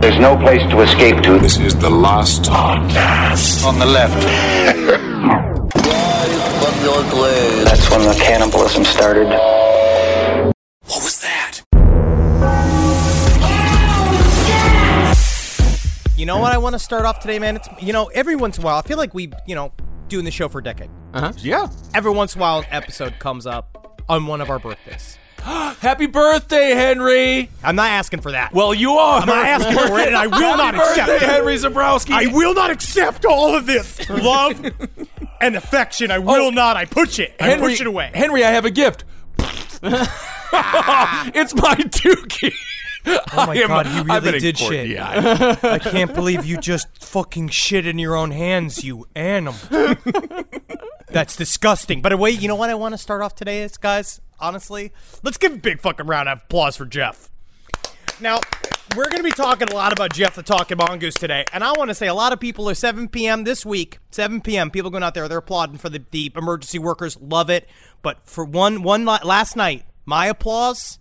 There's no place to escape to. This is the last podcast. On the left. That's when the cannibalism started. What was that? You know what I want to start off today, man? It's you know, every once in a while, I feel like we, you know, doing the show for a decade. Uh-huh. Yeah. Every once in a while, an episode comes up on one of our birthdays. Happy birthday, Henry. I'm not asking for that. Well, you are. I'm not asking for it, and I will not accept birthday, it. Henry Zebrowski. I will not accept all of this love and affection. I will oh. not. I push it. I Oh. Henry, push it away. Henry, I have a gift. it's my dookie. Oh my God, you really did shit. Yeah. I can't believe you just fucking shit in your own hands, you animal. That's disgusting. But wait, you know what I want to start off today is, guys? Honestly, let's give a big fucking round of applause for Gef. Now, we're going to be talking a lot about Gef the Talking Mongoose today, and I want to say a lot of people are 7 p.m. this week. 7 p.m. People going out there, they're applauding for the, the emergency workers. Love it. But for one one last night, my applause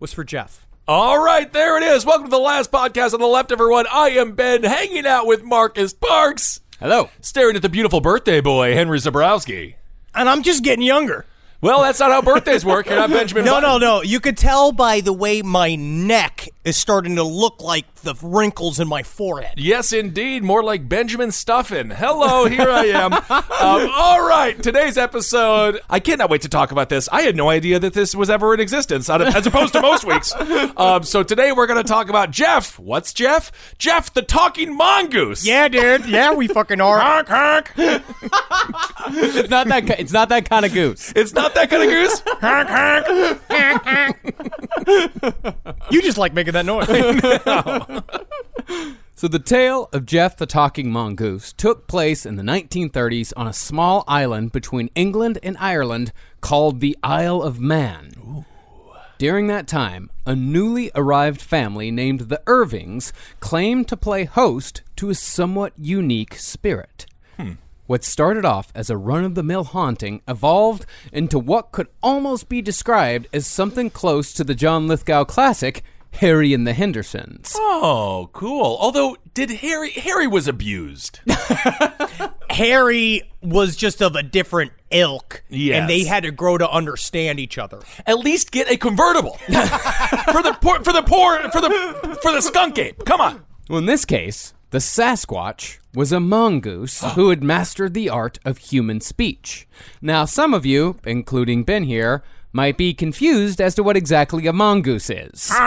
was for Gef. All right, there it is. Welcome to the last podcast on the left, everyone. I am Ben, hanging out with Marcus Parks. Hello. Staring at the beautiful birthday boy, Henry Zebrowski. And I'm just getting younger. Well, that's not how birthdays work. You're not Benjamin. No, Button. no, no. You could tell by the way my neck is starting to look like the wrinkles in my forehead. Yes, indeed. More like Benjamin Stuffin. Hello, here I am. um, all right, today's episode. I cannot wait to talk about this. I had no idea that this was ever in existence, as opposed to most weeks. Um, so today we're going to talk about Gef. What's Gef? Gef, the talking mongoose. Yeah, dude. Yeah, we fucking are. Honk, honk. It's not that. It's not that kind of goose. It's not that kind of goose. Honk, honk. You just like making that noise. So the tale of Gef the Talking Mongoose took place in the 1930s on a small island between England and Ireland called the Isle of Man. During that time, a newly arrived family named the Irvings claimed to play host to a somewhat unique spirit. What started off as a run of the mill haunting evolved into what could almost be described as something close to the John Lithgow classic, Harry and the Hendersons. Oh, cool. Although, did Harry? Harry was abused. Harry was just of a different ilk. Yes. And they had to grow to understand each other. At least get a convertible for the poor, for the poor, for the for the skunk ape. Come on. Well, in this case, the Sasquatch was a mongoose who had mastered the art of human speech. Now, some of you, including Ben here, might be confused as to what exactly a mongoose is.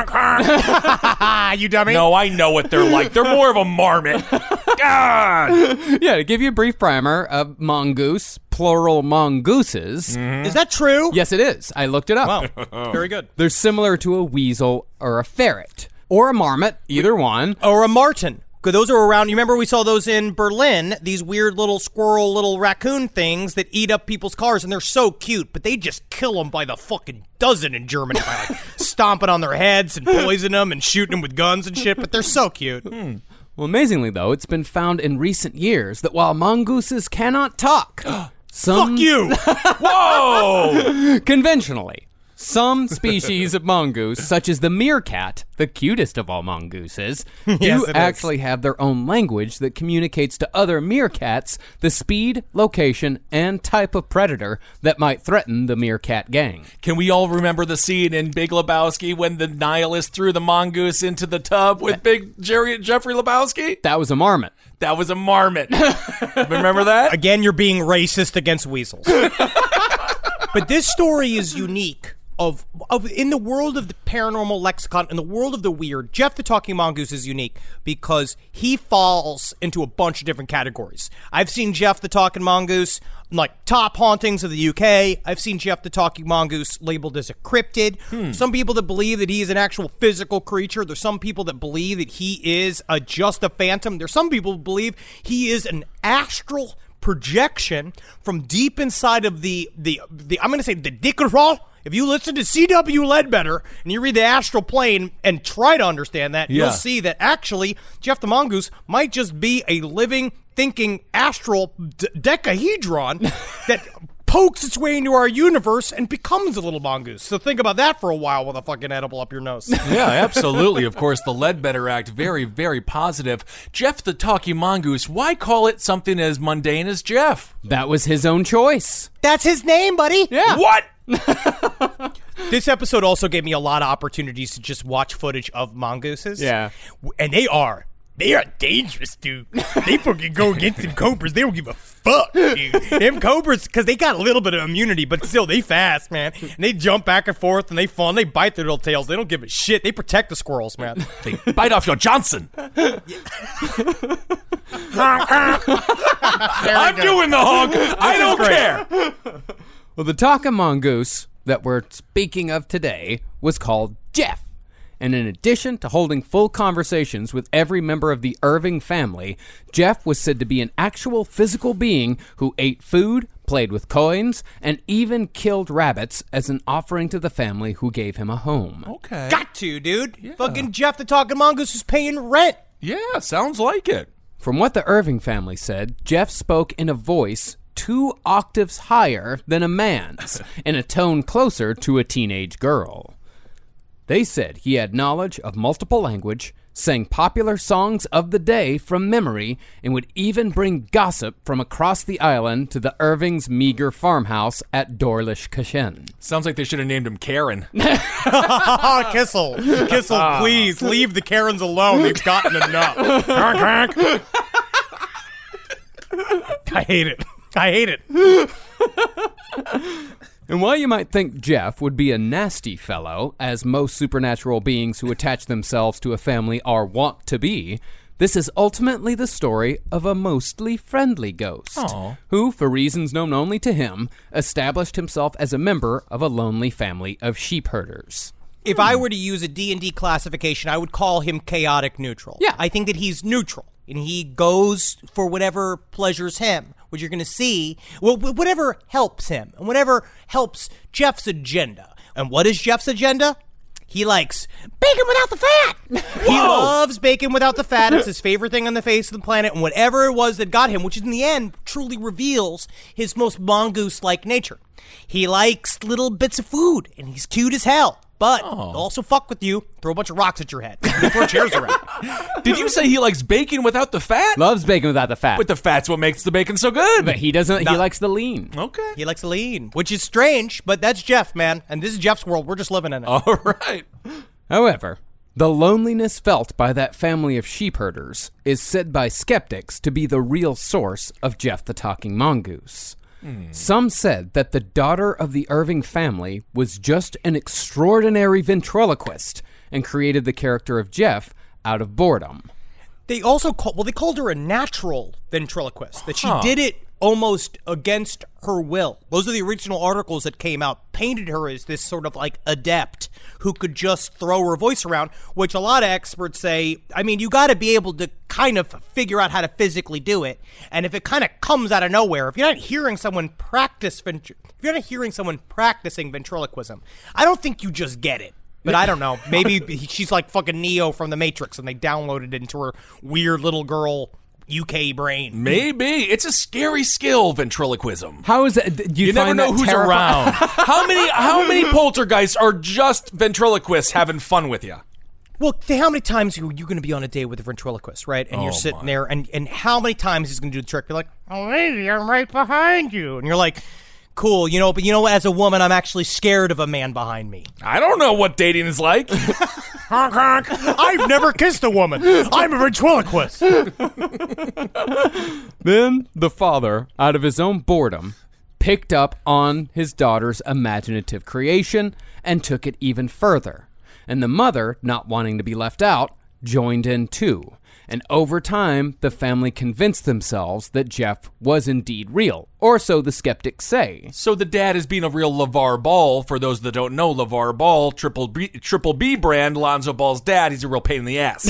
You dummy. No, I know what they're like. They're more of a marmot. God. yeah, to give you a brief primer, a mongoose, plural mongooses. Mm-hmm. Is that true? Yes, it is. I looked it up. Wow. Very good. They're similar to a weasel or a ferret or a marmot, either one. Or a marten. 'Cause those are around. You remember we saw those in Berlin? These weird little squirrel, little raccoon things that eat up people's cars, and they're so cute. But they just kill them by the fucking dozen in Germany by like stomping on their heads and poisoning them and shooting them with guns and shit. But they're so cute. Hmm. Well, amazingly though, it's been found in recent years that while mongooses cannot talk, some Fuck you. Whoa. conventionally, some species of mongoose, such as the meerkat, the cutest of all mongooses, do Yes, it is. actually have their own language that communicates to other meerkats the speed, location, and type of predator that might threaten the meerkat gang. Can we all remember the scene in Big Lebowski when the nihilist threw the mongoose into the tub with Big Jerry Jeffrey Lebowski? That was a marmot. That was a marmot. remember that? Again, you're being racist against weasels. but this story is unique. Of, of in the world of the paranormal lexicon, in the world of the weird, Gef the Talking Mongoose is unique because he falls into a bunch of different categories. I've seen Gef the Talking Mongoose like top hauntings of the UK. I've seen Gef the Talking Mongoose labeled as a cryptid. Hmm. Some people that believe that he is an actual physical creature. There's some people that believe that he is a, just a phantom. There's some people who believe he is an astral projection from deep inside of the the, the I'm going to say the Dickerhall. If you listen to C.W. Leadbeater and you read the astral plane and try to understand that, Yeah. you'll see that actually Gef the Mongoose might just be a living, thinking astral d- decahedron that pokes its way into our universe and becomes a little mongoose. So think about that for a while with a fucking edible up your nose. Yeah, absolutely. Of course, the Leadbeater Act, very, very positive. Gef the Talking Mongoose, why call it something as mundane as Gef? That was his own choice. That's his name, buddy. Yeah. What? This episode also gave me a lot of opportunities to just watch footage of mongooses. Yeah. And they are they are dangerous, dude. They fucking go against them cobras. They don't give a fuck, dude. them cobras, because they got a little bit of immunity, but still, they fast, man. And they jump back and forth, and they fall, and they bite their little tails. They don't give a shit. They protect the squirrels, man. They bite off your Johnson. I'm doing the honk. I don't care. Well, the Taka mongoose that we're speaking of today was called Gef. And in addition to holding full conversations with every member of the Irving family, Gef was said to be an actual physical being who ate food, played with coins, and even killed rabbits as an offering to the family who gave him a home. Okay. Got to, dude. Fucking Gef the Talking Mongoose is paying rent. Yeah, sounds like it. From what the Irving family said, Gef spoke in a voice two octaves higher than a man's, in a tone closer to a teenage girl. They said he had knowledge of multiple language, sang popular songs of the day from memory, and would even bring gossip from across the island to the Irving's meager farmhouse at Doarlish Cashen. Sounds like they should have named him Karen. Ah, Kissel. Kissel, please leave the Karens alone. They've gotten enough. Honk, honk. I hate it. I hate it. And while you might think Gef would be a nasty fellow, as most supernatural beings who attach themselves to a family are wont to be, this is ultimately the story of a mostly friendly ghost, Aw. who, for reasons known only to him, established himself as a member of a lonely family of sheep herders. If I were to use a D&D classification, I would call him chaotic neutral. Yeah. I think that he's neutral and he goes for whatever pleasures him. What you're going to see, well, whatever helps him and whatever helps Gef's agenda. And what is Gef's agenda? He likes bacon without the fat. he loves bacon without the fat. It's his favorite thing on the face of the planet. And whatever it was that got him, which in the end truly reveals his most mongoose like nature. He likes little bits of food and he's cute as hell. But oh. also fuck with you, throw a bunch of rocks at your head, throw chairs around. Did you say he likes bacon without the fat? Loves bacon without the fat. But the fat's what makes the bacon so good. but he doesn't, he likes the lean. okay. He likes the lean, which is strange, but that's Gef, man. And this is Gef's world. We're just living in it. All right. However, the loneliness felt by that family of sheep herders is said by skeptics to be the real source of Gef the Talking Mongoose. Some said that the daughter of the Irving family was just an extraordinary ventriloquist and created the character of Gef out of boredom. They also called well, they called her a natural ventriloquist. That she did it almost against her will. Those are the original articles that came out. Painted her as this sort of like adept who could just throw her voice around, which a lot of experts say. I mean, you got to be able to kind of figure out how to physically do it. And if it kind of comes out of nowhere, if you're not hearing someone practice, if you're not hearing someone practicing ventriloquism, I don't think you just get it. But I don't know. Maybe she's like fucking Neo from the Matrix, and they downloaded it into her weird little girl UK brain. Maybe. It's a scary skill, ventriloquism. How is that? Do you, You never find know that who's terrifying? around. how many how many poltergeists are just ventriloquists having fun with you? Well, th- how many times are you going to be on a date with a ventriloquist, right? And you're oh, sitting there, and, and how many times he's going to do the trick? You're like, oh, lady, I'm right behind you. And you're like, cool, you know, but you know? As a woman, I'm actually scared of a man behind me. I don't know what dating is like. Honk, honk. I've never kissed a woman. I'm a ventriloquist. Then the father, out of his own boredom, picked up on his daughter's imaginative creation and took it even further. And the mother, not wanting to be left out, joined in too. And over time, the family convinced themselves that Gef was indeed real, or so the skeptics say. so the dad is being a real LaVar Ball. For those that don't know, LaVar Ball, triple B, triple B brand, Lonzo Ball's dad, he's a real pain in the ass.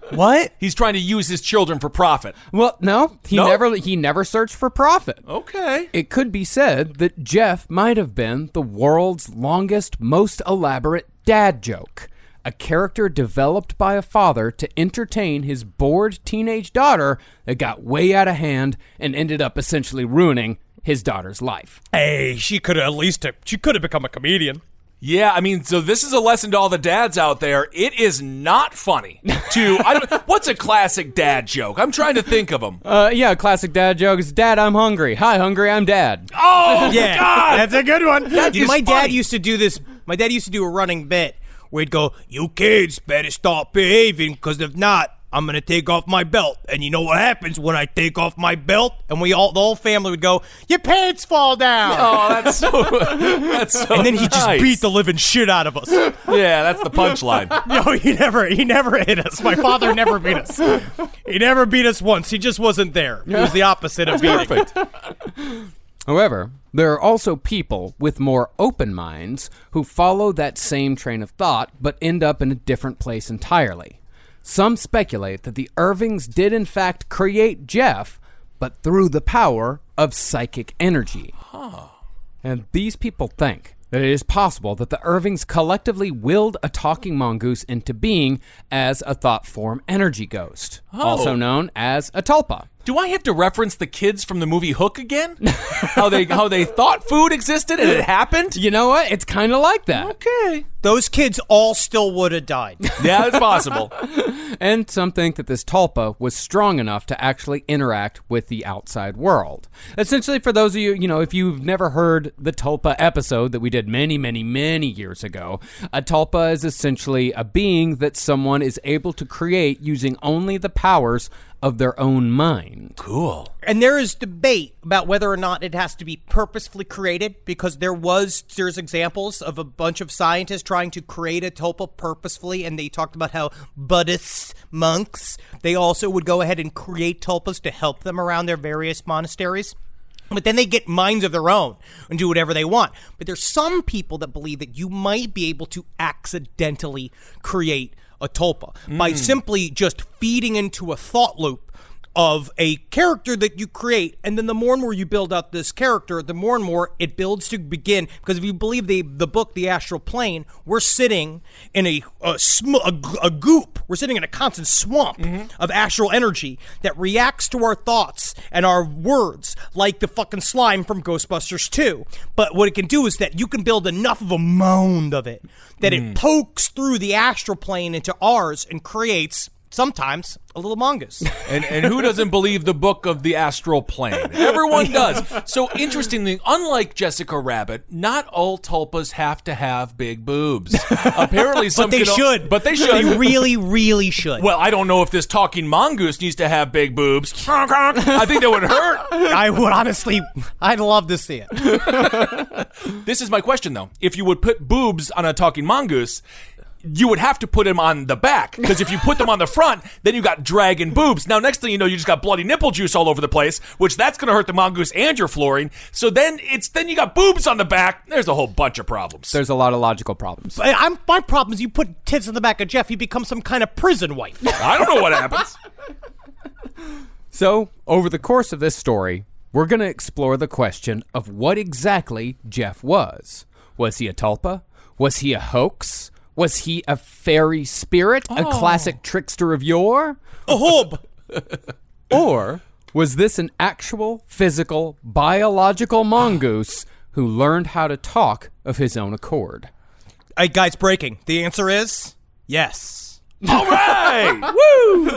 what? he's trying to use his children for profit. Well, no, he No? never he never searched for profit. Okay. It could be said that Gef might have been the world's longest, most elaborate dad joke. A character developed by a father to entertain his bored teenage daughter that got way out of hand and ended up essentially ruining his daughter's life. Hey, she could have at least she could have become a comedian. Yeah, I mean, so this is a lesson to all the dads out there. It is not funny to. I don't, what's a classic dad joke? I'm trying to think of them. Uh, yeah, classic dad joke is Dad, I'm hungry. Hi, hungry, I'm dad. Oh, Yeah, God! that's a good one. That Dude, is my dad used to do this. My dad used to do a running bit he'd go, "You kids better start behaving, because if not, I'm gonna take off my belt." And you know what happens when I take off my belt? And we all, the whole family would go, "Your pants fall down." Oh, that's so. That's so. and then he just nice. beat the living shit out of us. Yeah, that's the punchline. No, he never, he never hit us. My father never beat us. He never beat us once. He just wasn't there. He was the opposite of beating. Perfect. However, there are also people with more open minds who follow that same train of thought but end up in a different place entirely. Some speculate that the Irvings did in fact create Gef, but through the power of psychic energy. And these people think that it is possible that the Irvings collectively willed a talking mongoose into being as a thought form energy ghost, also oh. known as a tulpa. Do I have to reference the kids from the movie Hook again? how they how they thought food existed and it happened? You know what? It's kind of like that. Okay. Those kids all still would have died. Yeah, it's possible. And some think that this tulpa was strong enough to actually interact with the outside world. Essentially, for those of you, you know, if you've never heard the tulpa episode that we did many, many, many years ago, a tulpa is essentially a being that someone is able to create using only the powers of their own mind. Cool. And there is debate about whether or not it has to be purposefully created because there was there's examples of a bunch of scientists trying to create a tulpa purposefully and they talked about how Buddhists, monks, they also would go ahead and create tulpas to help them around their various monasteries. But then they get minds of their own and do whatever they want. But there's some people that believe that you might be able to accidentally create a tulpa by hmm. simply just feeding into a thought loop of a character that you create. And then the more and more you build out this character the more and more it builds to begin. Because if you believe the the book the astral plane we're sitting in a a, sm- a, a goop. We're sitting in a constant swamp mm-hmm. of astral energy that reacts to our thoughts and our words like the fucking slime from ghostbusters 2 but what it can do is that you can build enough of a mound of it that it mm. pokes through the astral plane into ours and creates sometimes a little mongoose And and who doesn't believe the book of the astral plane? Everyone does. So interestingly, unlike Jessica Rabbit, not all tulpas have to have big boobs. Apparently, some but they should. But they should. They really, really should. well, I don't know if this talking mongoose needs to have big boobs. I think that would hurt. I would honestly, I'd love to see it. This is my question though. If you would put boobs on a talking mongoose, you would have to put them on the back because if you put them on the front, then you got dragon boobs. Now, next thing you know, you just got bloody nipple juice all over the place, which that's going to hurt the mongoose and your flooring. So then it's then you got boobs on the back. There's a whole bunch of problems. There's a lot of logical problems. I- I'm, my problem is you put tits on the back of Gef, he becomes some kind of prison wife. I don't know what happens. So, over the course of this story, we're going to explore the question of what exactly Gef was. Was he a tulpa? Was he a hoax? Was he a fairy spirit, a oh. classic trickster of yore? A hub. Or was this an actual, physical, biological mongoose who learned how to talk of his own accord? Hey, guys, breaking. The answer is yes. All right.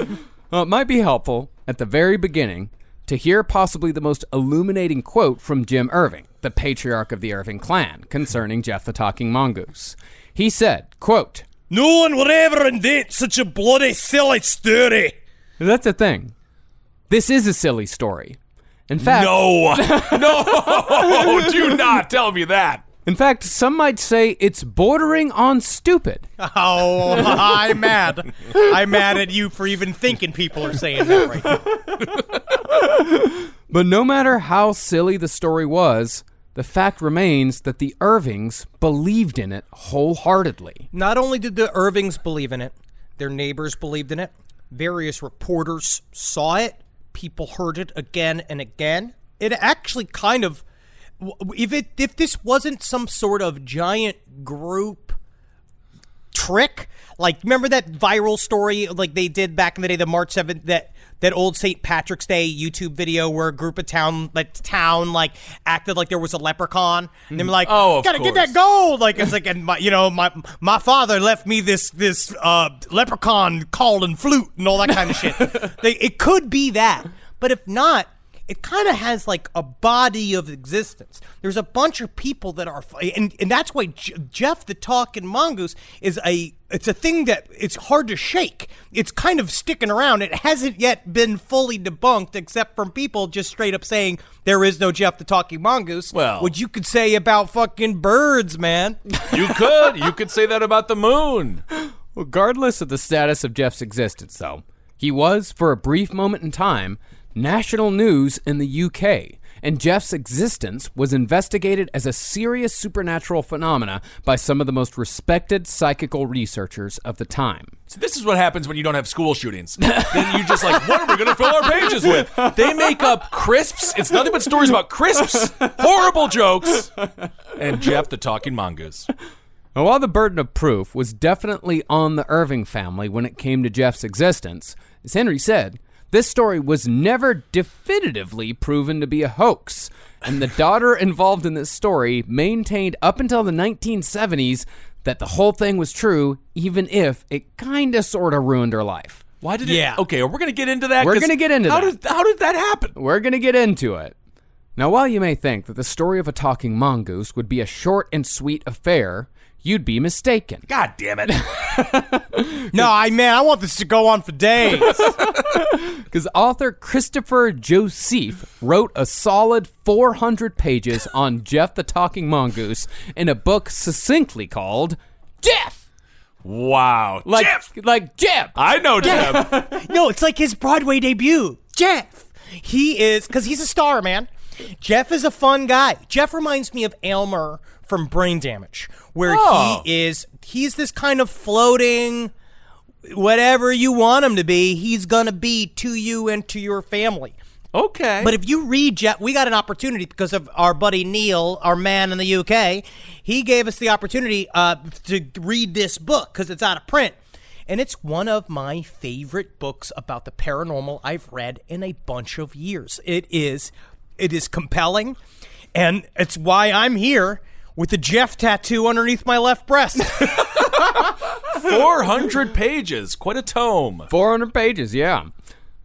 Well, it might be helpful at the very beginning to hear possibly the most illuminating quote from Jim Irving, the patriarch of the Irving clan, concerning Gef the Talking Mongoose. He said, quote, No one would ever invent such a bloody silly story. That's the thing. This is a silly story. In fact, No, no, do not tell me that. in fact, some might say it's bordering on stupid. Oh, I'm mad. I'm mad at you for even thinking people are saying that right now. But no matter how silly the story was, the fact remains that the Irvings believed in it wholeheartedly. Not only did the Irvings believe in it, their neighbors believed in it, various reporters saw it, people heard it again and again. It actually kind of if it if this wasn't some sort of giant group trick, like remember that viral story like they did back in the day the March 7th that that old St. Patrick's Day YouTube video where a group of town like town like acted like there was a leprechaun and they were like, Oh, gotta get that gold. Like it's like and my you know my my father left me this this uh, leprechaun and flute and all that kind of shit. they, it could be that, but if not it kind of has like a body of existence. There's a bunch of people that are, and and that's why J- Gef the Talking Mongoose is a. It's a thing that it's hard to shake. It's kind of sticking around. It hasn't yet been fully debunked, except from people just straight up saying there is no Gef the Talking Mongoose. Well- what you could say about fucking birds, man. You could. You could say that about the moon. Regardless of the status of Gef's existence, though, he was, for a brief moment in time, national news in the UK, and Gef's existence was investigated as a serious supernatural phenomena by some of the most respected psychical researchers of the time. So this is what happens when you don't have school shootings. then you just like, what are we going to fill our pages with? They make up crisps. It's nothing but stories about crisps, horrible jokes, and Gef the talking mongoose. Now, while the burden of proof was definitely on the Irving family when it came to Gef's existence, as Henry said, this story was never definitively proven to be a hoax, and the daughter involved in this story maintained up until the 1970s that the whole thing was true, even if it kinda sorta ruined her life. Why did Yeah. it? Okay, we're going to get into that. We're gonna get into how that. Did, how did that happen? We're going to get into it. Now, while you may think that the story of a talking mongoose would be a short and sweet affair, you'd be mistaken. God damn it. No, I man, I want this to go on for days. Because author Christopher Josiffe wrote a solid 400 pages on Gef the Talking Mongoose in a book succinctly called Gef! Wow. Like, Gef! like Gef! I know Gef. no, it's like his Broadway debut. Gef. He is because he's a star, man. Gef is a fun guy. Gef reminds me of Aylmer from Brain Damage, where Oh. he is he's this kind of floating whatever you want him to be, he's gonna be to you and to your family. Okay. But if you read Gef, we got an opportunity because of our buddy Neil, our man in the UK. He gave us the opportunity uh, to read this book because it's out of print. And it's one of my favorite books about the paranormal I've read in a bunch of years. It is it is compelling, and it's why I'm here with the Gef tattoo underneath my left breast. 400 pages. Quite a tome. 400 pages, yeah.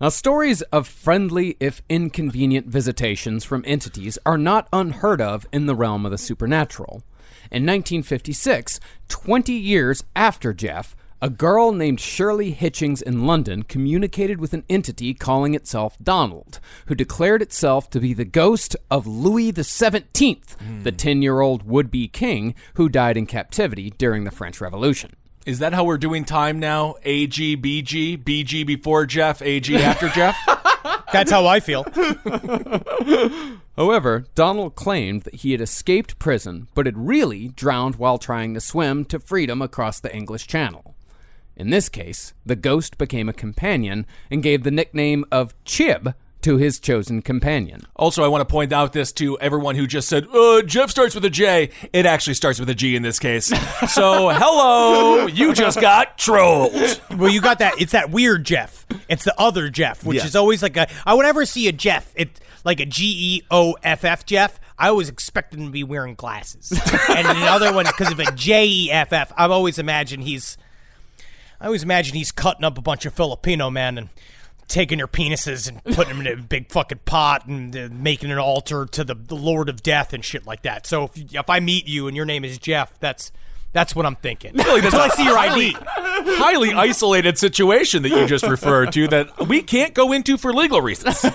Now, stories of friendly, if inconvenient, visitations from entities are not unheard of in the realm of the supernatural. In 1956, 20 years after Gef, a girl named Shirley Hitchings in London communicated with an entity calling itself Donald, who declared itself to be the ghost of Louis XVII, the hmm. 10 year old would be king who died in captivity during the French Revolution. Is that how we're doing time now? AG, BG, BG before Gef, AG after Gef? That's how I feel. However, Donald claimed that he had escaped prison, but had really drowned while trying to swim to freedom across the English Channel. In this case, the ghost became a companion and gave the nickname of Chib to his chosen companion. Also, I want to point out this to everyone who just said, uh, Jeff starts with a J. It actually starts with a G in this case. So, hello, you just got trolled. Well, you got that. It's that weird Jeff. It's the other Jeff, which Yeah. is always like a. I would never see a Jeff. It like a G E O F F Jeff. I always expect him to be wearing glasses. and the other one, because of a J E F F, I've always imagined he's. I always imagine he's cutting up a bunch of Filipino men and taking their penises and putting them in a big fucking pot and uh, making an altar to the, the Lord of Death and shit like that. So if if I meet you and your name is Jeff, that's that's what I'm thinking. Until I see your ID. Highly isolated situation that you just referred to that we can't go into for legal reasons.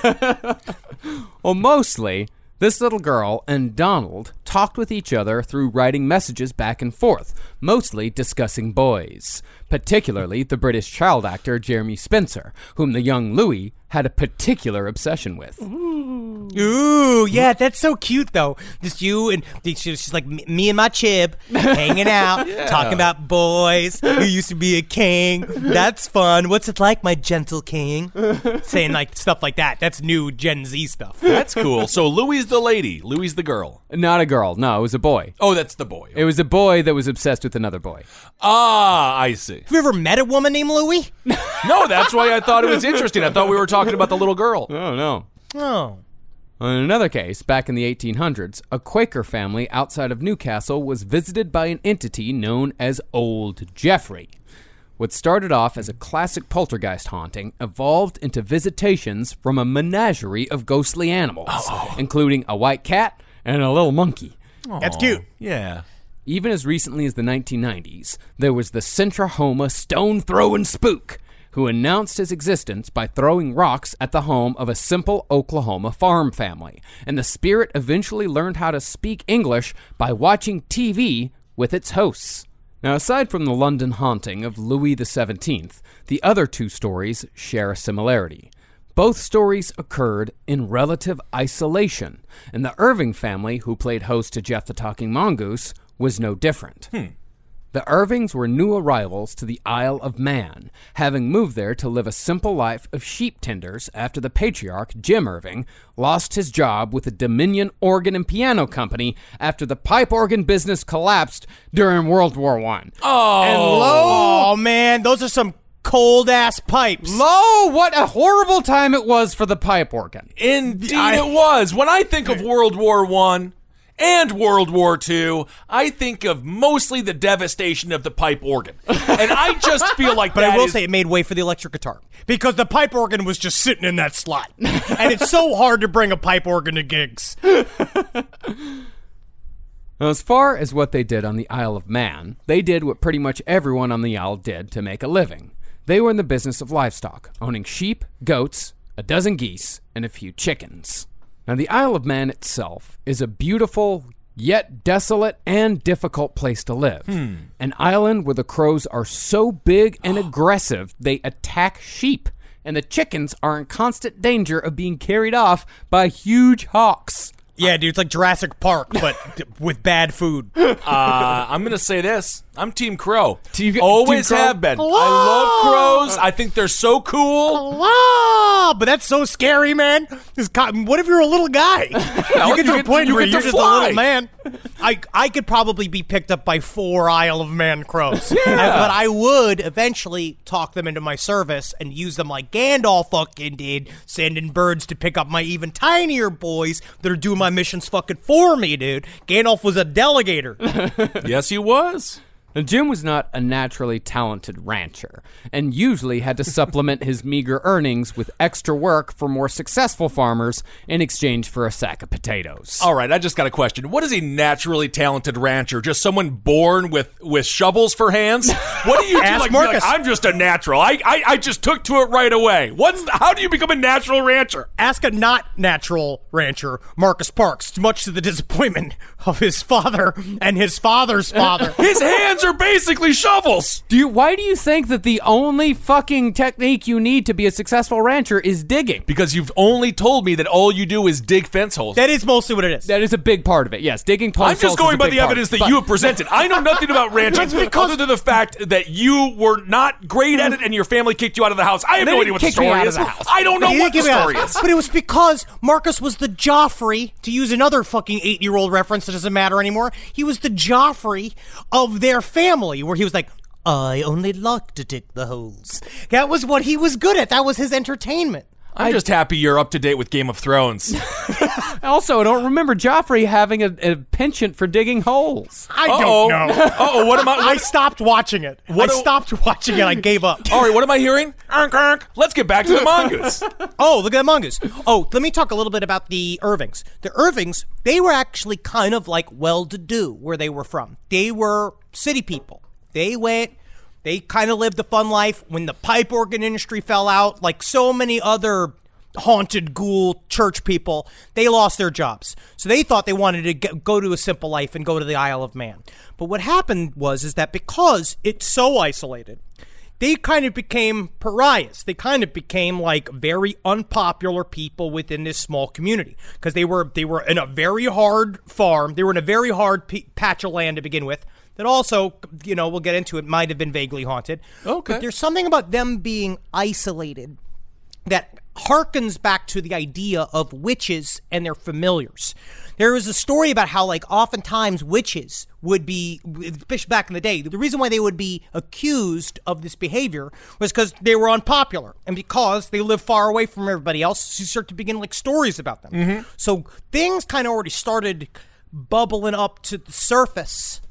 Well, mostly, this little girl and Donald talked with each other through writing messages back and forth, mostly discussing boys, particularly the British child actor Jeremy Spencer, whom the young Louis had a particular obsession with. Ooh, yeah, that's so cute though. Just you and she's like me me and my chib hanging out, talking about boys who used to be a king. That's fun. What's it like, my gentle king? Saying like stuff like that. That's new Gen Z stuff. That's cool. So, Louie's the lady, Louie's the girl. Not a girl, no, it was a boy. Oh, that's the boy. It was a boy that was obsessed with another boy. Ah, I see. Have you ever met a woman named Louie? No, that's why I thought it was interesting. I thought we were talking about the little girl. Oh, no. Oh. In another case, back in the 1800s, a Quaker family outside of Newcastle was visited by an entity known as Old Jeffrey. What started off as a classic poltergeist haunting evolved into visitations from a menagerie of ghostly animals, including a white cat and a little monkey. That's cute. Yeah. Even as recently as the 1990s, there was the Centrahoma stone throwing spook, who announced his existence by throwing rocks at the home of a simple Oklahoma farm family. And the spirit eventually learned how to speak English by watching TV with its hosts. Now, aside from the London haunting of Louis XVII, the other two stories share a similarity. Both stories occurred in relative isolation, and the Irving family, who played host to Gef the Talking Mongoose, was no different. Hmm. The Irvings were new arrivals to the Isle of Man, having moved there to live a simple life of sheep tenders after the patriarch, Jim Irving, lost his job with the Dominion Organ and Piano Company after the pipe organ business collapsed during World War One. Oh. And lo, Oh man, those are some cold ass pipes. lo, what a horrible time it was for the pipe organ. Indeed, it was. When I think of World War One and World War Two, I think of mostly the devastation of the pipe organ, and I just feel like. But I will is- say it made way for the electric guitar because the pipe organ was just sitting in that slot, and it's so hard to bring a pipe organ to gigs. Now, as far as what they did on the Isle of Man, they did what pretty much everyone on the Isle did to make a living. They were in the business of livestock, owning sheep, goats, a dozen geese, and a few chickens. Now, the Isle of Man itself is a beautiful, yet desolate and difficult place to live. Hmm. An island where the crows are so big and aggressive they attack sheep, and the chickens are in constant danger of being carried off by huge hawks. Yeah, dude, it's like Jurassic Park, but with bad food. Uh, I'm gonna say this. I'm Team Crow. Team- Always Team Crow? have been. I love crows. I think they're so cool. Ah, but that's so scary, man. This co- what if you're a little guy? you get to you a get- point you where get you're to just a little man. I I could probably be picked up by four Isle of Man crows, Uh, but I would eventually talk them into my service and use them like Gandalf fucking did, sending birds to pick up my even tinier boys that are doing my missions fucking for me, dude. Gandalf was a delegator. yes, he was. Now, Jim was not a naturally talented rancher, and usually had to supplement his meager earnings with extra work for more successful farmers in exchange for a sack of potatoes. All right, I just got a question. What is a naturally talented rancher? Just someone born with with shovels for hands? What do you do? Ask like, be like, Marcus. I'm just a natural. I, I I just took to it right away. What's how do you become a natural rancher? Ask a not natural rancher, Marcus Parks, much to the disappointment of his father and his father's father. His hands are basically shovels. Do you, why do you think that the only fucking technique you need to be a successful rancher is digging? Because you've only told me that all you do is dig fence holes. that is mostly what it is. That is a big part of it. Yes, digging post I'm just holes is going a by the part. evidence that But- you have presented. I know nothing about ranching That's because- other than the fact that you were not great at it and your family kicked you out of the house. I have no didn't idea what the me story out of is. the house. I don't know what the didn't give me story that. is. But it was because Marcus was the Joffrey, to use another fucking eight year old reference that doesn't matter anymore. He was the Joffrey of their family, where he was like, I only like to dig the holes. That was what he was good at. That was his entertainment. I'm just happy you're up to date with Game of Thrones. Also, I don't remember Joffrey having a, a penchant for digging holes. I Uh-oh. don't know. Oh, what am I? I stopped watching it. What I do- stopped watching it. I gave up. all right, what am I hearing? Erk, erk. Let's get back to the mongoose. Oh, look at the mongoose. Oh, let me talk a little bit about the Irvings. The Irvings, they were actually kind of like well to do where they were from. They were city people. They went, they kind of lived the fun life when the pipe organ industry fell out, like so many other haunted ghoul church people, they lost their jobs. So they thought they wanted to get, go to a simple life and go to the Isle of Man. But what happened was is that because it's so isolated, they kind of became pariahs. They kind of became like very unpopular people within this small community because they were they were in a very hard farm. They were in a very hard patch of land to begin with. That also, you know, we'll get into it. Might have been vaguely haunted. Okay. But there's something about them being isolated that harkens back to the idea of witches and their familiars. There was a story about how, like, oftentimes witches would be, especially back in the day, the reason why they would be accused of this behavior was because they were unpopular and because they lived far away from everybody else. So you start to begin, like, stories about them. Mm-hmm. So things kind of already started bubbling up to the surface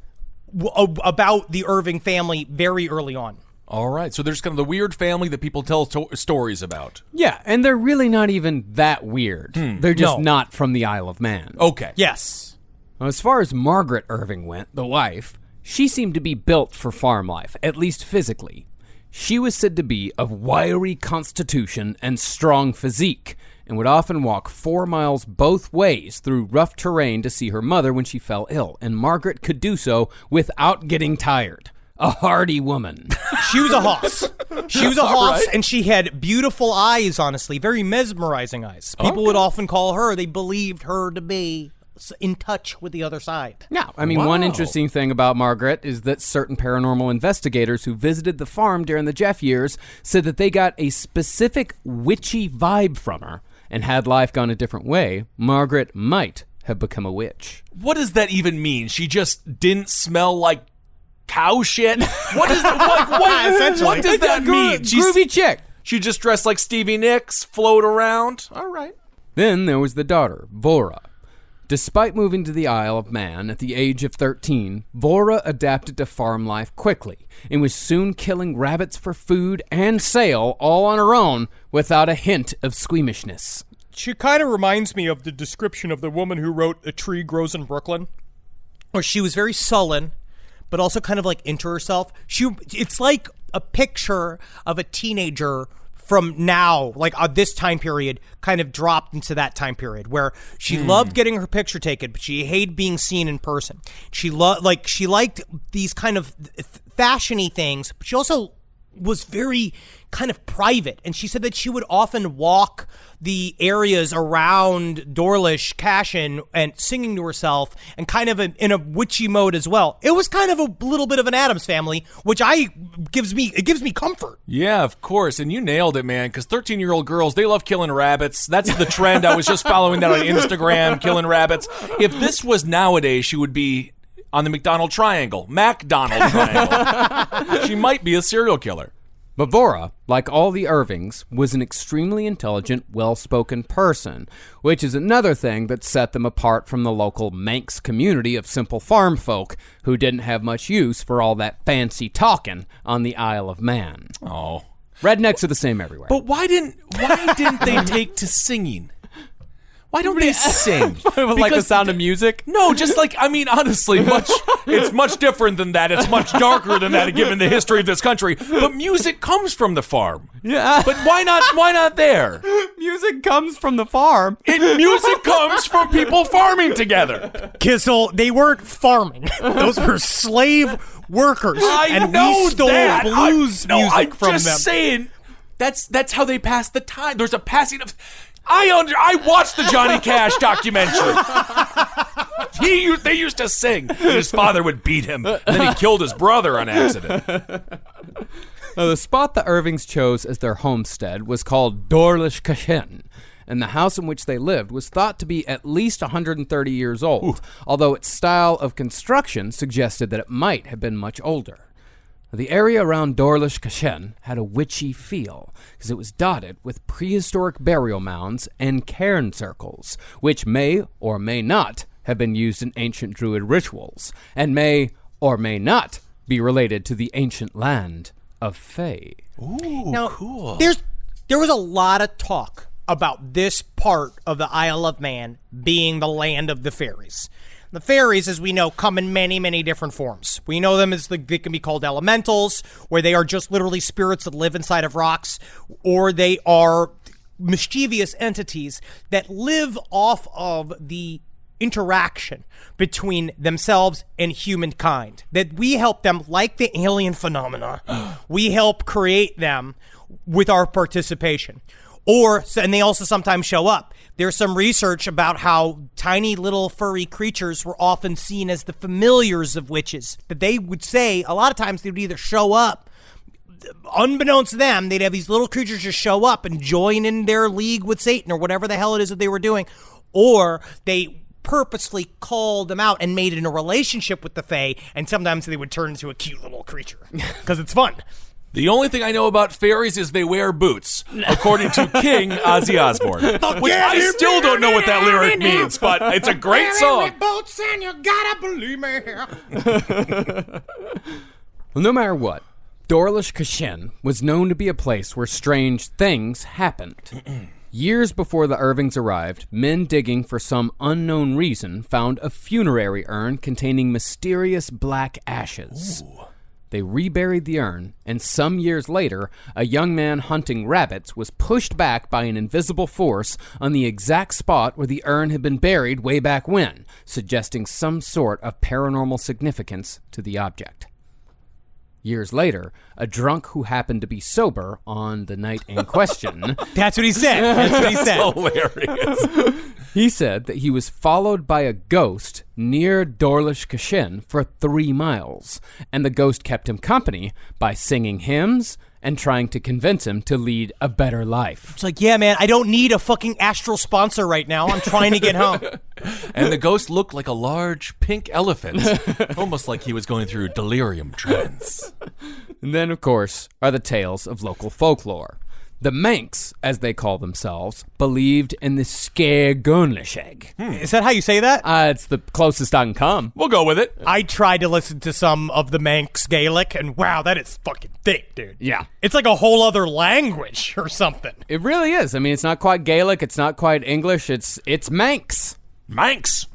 w- about the Irving family very early on. All right, so there's kind of the weird family that people tell to- stories about. Yeah, and they're really not even that weird. Hmm. They're just No. not from the Isle of Man. Okay. Yes. Now, As far as Margaret Irving went, the wife, she seemed to be built for farm life, at least physically. She was said to be of wiry constitution and strong physique, and would often walk four miles both ways through rough terrain to see her mother when she fell ill, and Margaret could do so without getting tired. A hardy woman. She was a hoss. She was a hoss, and she had beautiful eyes, honestly, very mesmerizing eyes. People would often call her, they believed her to be in touch with the other side. Yeah, I mean, one interesting thing about Margaret is that certain paranormal investigators who visited the farm during the Jeff years said that they got a specific witchy vibe from her, and had life gone a different way, Margaret might have become a witch. What does that even mean? She just didn't smell like cow shit? What is that? What, what, what does that mean? She's- Groovy chick. She just dressed like Stevie Nicks, float around. All right. Then there was the daughter, Voirrey. Despite moving to the Isle of Man at the age of 13, Voirrey adapted to farm life quickly and was soon killing rabbits for food and sale all on her own without a hint of squeamishness. She kind of reminds me of the description of the woman who wrote A Tree Grows in Brooklyn, where she was very sullen, but also kind of like into herself. She, it's like a picture of a teenager from now, like uh, this time period, kind of dropped into that time period where she loved getting her picture taken, but she hated being seen in person. She loved, like, she liked these kind of th- fashiony things, but she also was very kind of private and she said that she would often walk the areas around Doarlish Cashen and singing to herself and kind of in, in a witchy mode as well. It was kind of a little bit of an Addams family, which I gives me it gives me comfort. Yeah, of course. And you nailed it, man, because 13 year old girls, they love killing rabbits. That's the trend. I was just following that on Instagram, killing rabbits. If this was nowadays, she would be on the McDonald Triangle, MacDonald Triangle. she might be a serial killer. But Voirrey, like all the Irvings, was an extremely intelligent, well spoken person, which is another thing that set them apart from the local Manx community of simple farm folk who didn't have much use for all that fancy talking on the Isle of Man. Oh. Rednecks are the same everywhere. But why didn't why didn't they take to singing? Why don't they sing? like the Because- sound of music? No, just like I mean, honestly, much it's much different than that. It's much darker than that, given the history of this country. But music comes from the farm. Yeah. But why not? Why not there? music comes from the farm. It, music comes from people farming together. Kissel, they weren't farming; those were slave workers, I and know we stole that. blues I, no, music I'm from just them. saying. That's that's how they pass the time. There's a passing of. I under. I watched the Johnny Cash documentary. He they used to sing, and his father would beat him, and then he killed his brother on accident. Now, the spot the Irvings chose as their homestead was called Doarlish Cashen, and the house in which they lived was thought to be at least 130 years old, although its style of construction suggested that it might have been much older. The area around Doarlish Cashen had a witchy feel because it was dotted with prehistoric burial mounds and cairn circles, which may or may not have been used in ancient Druid rituals, and may or may not be related to the ancient land of Fae. now, There's there was a lot of talk about this part of the Isle of Man being the land of the fairies. The fairies, as we know, come in many, many different forms. We know them as the, they can be called elementals, where they are just literally spirits that live inside of rocks, or they are mischievous entities that live off of the interaction between themselves and humankind. That we help them, like the alien phenomena, we help create them with our participation. Or, and they also sometimes show up. There's some research about how tiny little furry creatures were often seen as the familiars of witches. That they would say, a lot of times they would either show up unbeknownst to them, they'd have these little creatures just show up and join in their league with Satan or whatever the hell it is that they were doing, or they purposely called them out and made it in a relationship with the Fae, and sometimes they would turn into a cute little creature because it's fun. The only thing I know about fairies is they wear boots, according to King Ozzy Osbourne. Which I still don't know what that lyric means, but it's a great song. Boats and you gotta believe me. Well, no matter what, Doarlish Cashen was known to be a place where strange things happened. Years before the Irvings arrived, men digging for some unknown reason found a funerary urn containing mysterious black ashes. They reburied the urn, and some years later, a young man hunting rabbits was pushed back by an invisible force on the exact spot where the urn had been buried way back when, suggesting some sort of paranormal significance to the object. Years later, a drunk who happened to be sober on the night in question, That's what he said. That's what he said. Hilarious. he said that he was followed by a ghost near Doarlish Cashen for three miles, and the ghost kept him company by singing hymns and trying to convince him to lead a better life. It's like, yeah, man, I don't need a fucking astral sponsor right now. I'm trying to get home. And the ghost looked like a large pink elephant, almost like he was going through delirium trance. And then, of course, are the tales of local folklore. The Manx, as they call themselves, believed in the Scaregurnlisheg. Is that how you say that? Uh, it's the closest I can come. We'll go with it. I tried to listen to some of the Manx Gaelic, and wow, that is fucking thick, dude. Yeah. It's like a whole other language or something. It really is. I mean, it's not quite Gaelic, it's not quite English, it's it's Manx. Manx.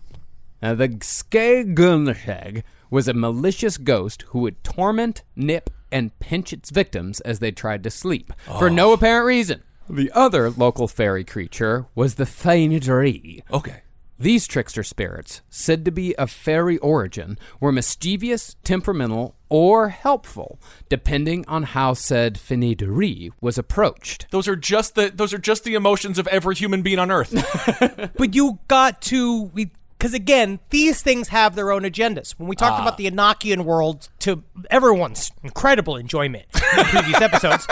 Now, the Scaregurnlisheg was a malicious ghost who would torment, nip, and pinch its victims as they tried to sleep, for oh. no apparent reason. The other local fairy creature was the Fenodyree. Okay. These trickster spirits, said to be of fairy origin, were mischievous, temperamental, or helpful, depending on how said Fenodyree was approached. Those are just the those are just the emotions of every human being on earth. But you got to because again, these things have their own agendas. When we talked about ah. the Enochian world to everyone's incredible enjoyment in previous episodes,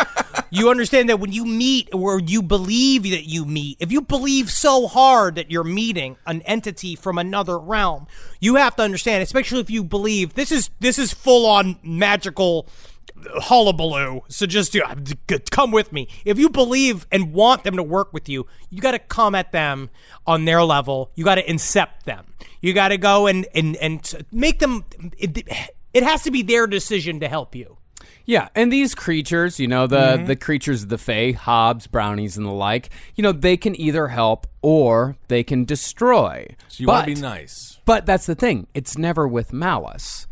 you understand that when you meet or you believe that you meet, if you believe so hard that you're meeting an entity from another realm, you have to understand, especially if you believe this is this is full on magical hullabaloo. So just yeah, d- g- come with me. If you believe and want them to work with you, you got to come at them on their level. You got to incept them. You got to go and and and make them. It, it has to be their decision to help you. Yeah, and these creatures, you know, the mm-hmm. the creatures of the Fae, hobs, brownies, and the like, you know, they can either help or they can destroy. So you want to be nice. But that's the thing; it's never with malice.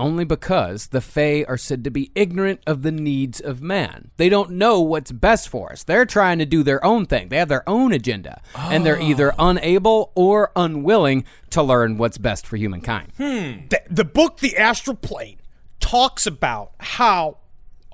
Only because the Fae are said to be ignorant of the needs of man. They don't know what's best for us. They're trying to do their own thing. They have their own agenda. And they're either oh. unable or unwilling to learn what's best for humankind. Hmm. the, the book The Astral Plane talks about how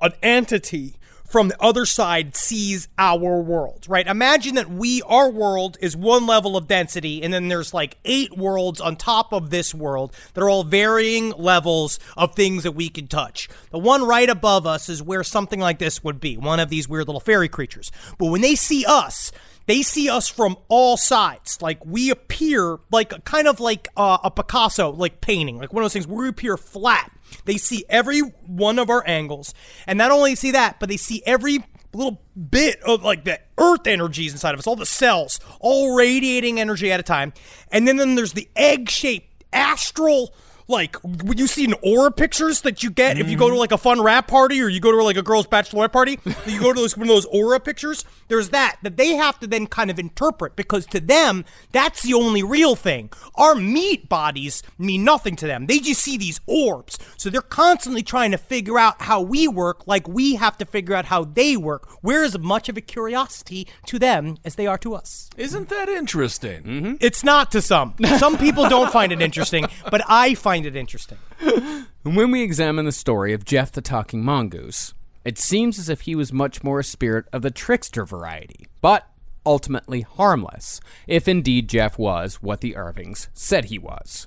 an entity from the other side sees our world, right? Imagine that we, our world is one level of density, and then there's like eight worlds on top of this world that are all varying levels of things that we can touch. The one right above us is where something like this would be, one of these weird little fairy creatures. But when they see us, they see us from all sides. Like we appear like kind of like uh, a Picasso like painting, like one of those things where we appear flat. They see every one of our angles, and not only see that, but they see every little bit of like the earth energies inside of us, all the cells, all radiating energy at a time. And then, then there's the egg-shaped astral like when you see in aura pictures that you get if you go to like a fun rap party or you go to like a girl's bachelorette party, you go to those one of those aura pictures. There's that that they have to then kind of interpret because to them that's the only real thing. Our meat bodies mean nothing to them. They just see these orbs, so they're constantly trying to figure out how we work, like we have to figure out how they work. We're as much of a curiosity to them as they are to us. Isn't that interesting? Mm-hmm. It's not to some. Some people don't find it interesting, but I find it interesting. When we examine the story of Gef the Talking Mongoose, it seems as if he was much more a spirit of the trickster variety, but ultimately harmless, if indeed Gef was what the Irvings said he was.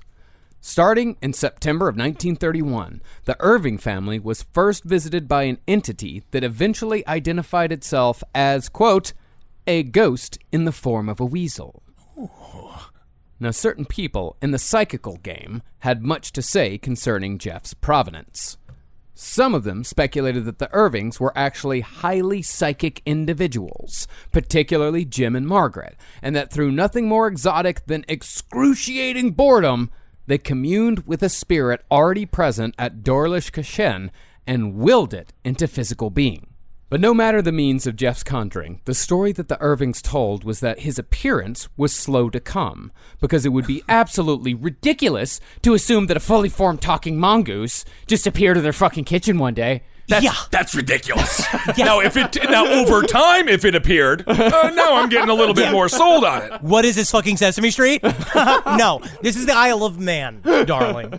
Starting in September of 1931, the Irving family was first visited by an entity that eventually identified itself as, quote, a ghost in the form of a weasel. Now, certain people in the psychical game had much to say concerning Gef's provenance. Some of them speculated that the Irvings were actually highly psychic individuals, particularly Jim and Margaret, and that through nothing more exotic than excruciating boredom, they communed with a spirit already present at Doarlish Cashen and willed it into physical being. But no matter the means of Gef's conjuring, the story that the Irvings told was that his appearance was slow to come, because it would be absolutely ridiculous to assume that a fully formed talking mongoose just appeared in their fucking kitchen one day. That's, Yeah. that's ridiculous. Now, if it now over time, if it appeared, uh, now I'm getting a little bit more sold on it. What is this fucking Sesame Street? no, this is the Isle of Man, darling.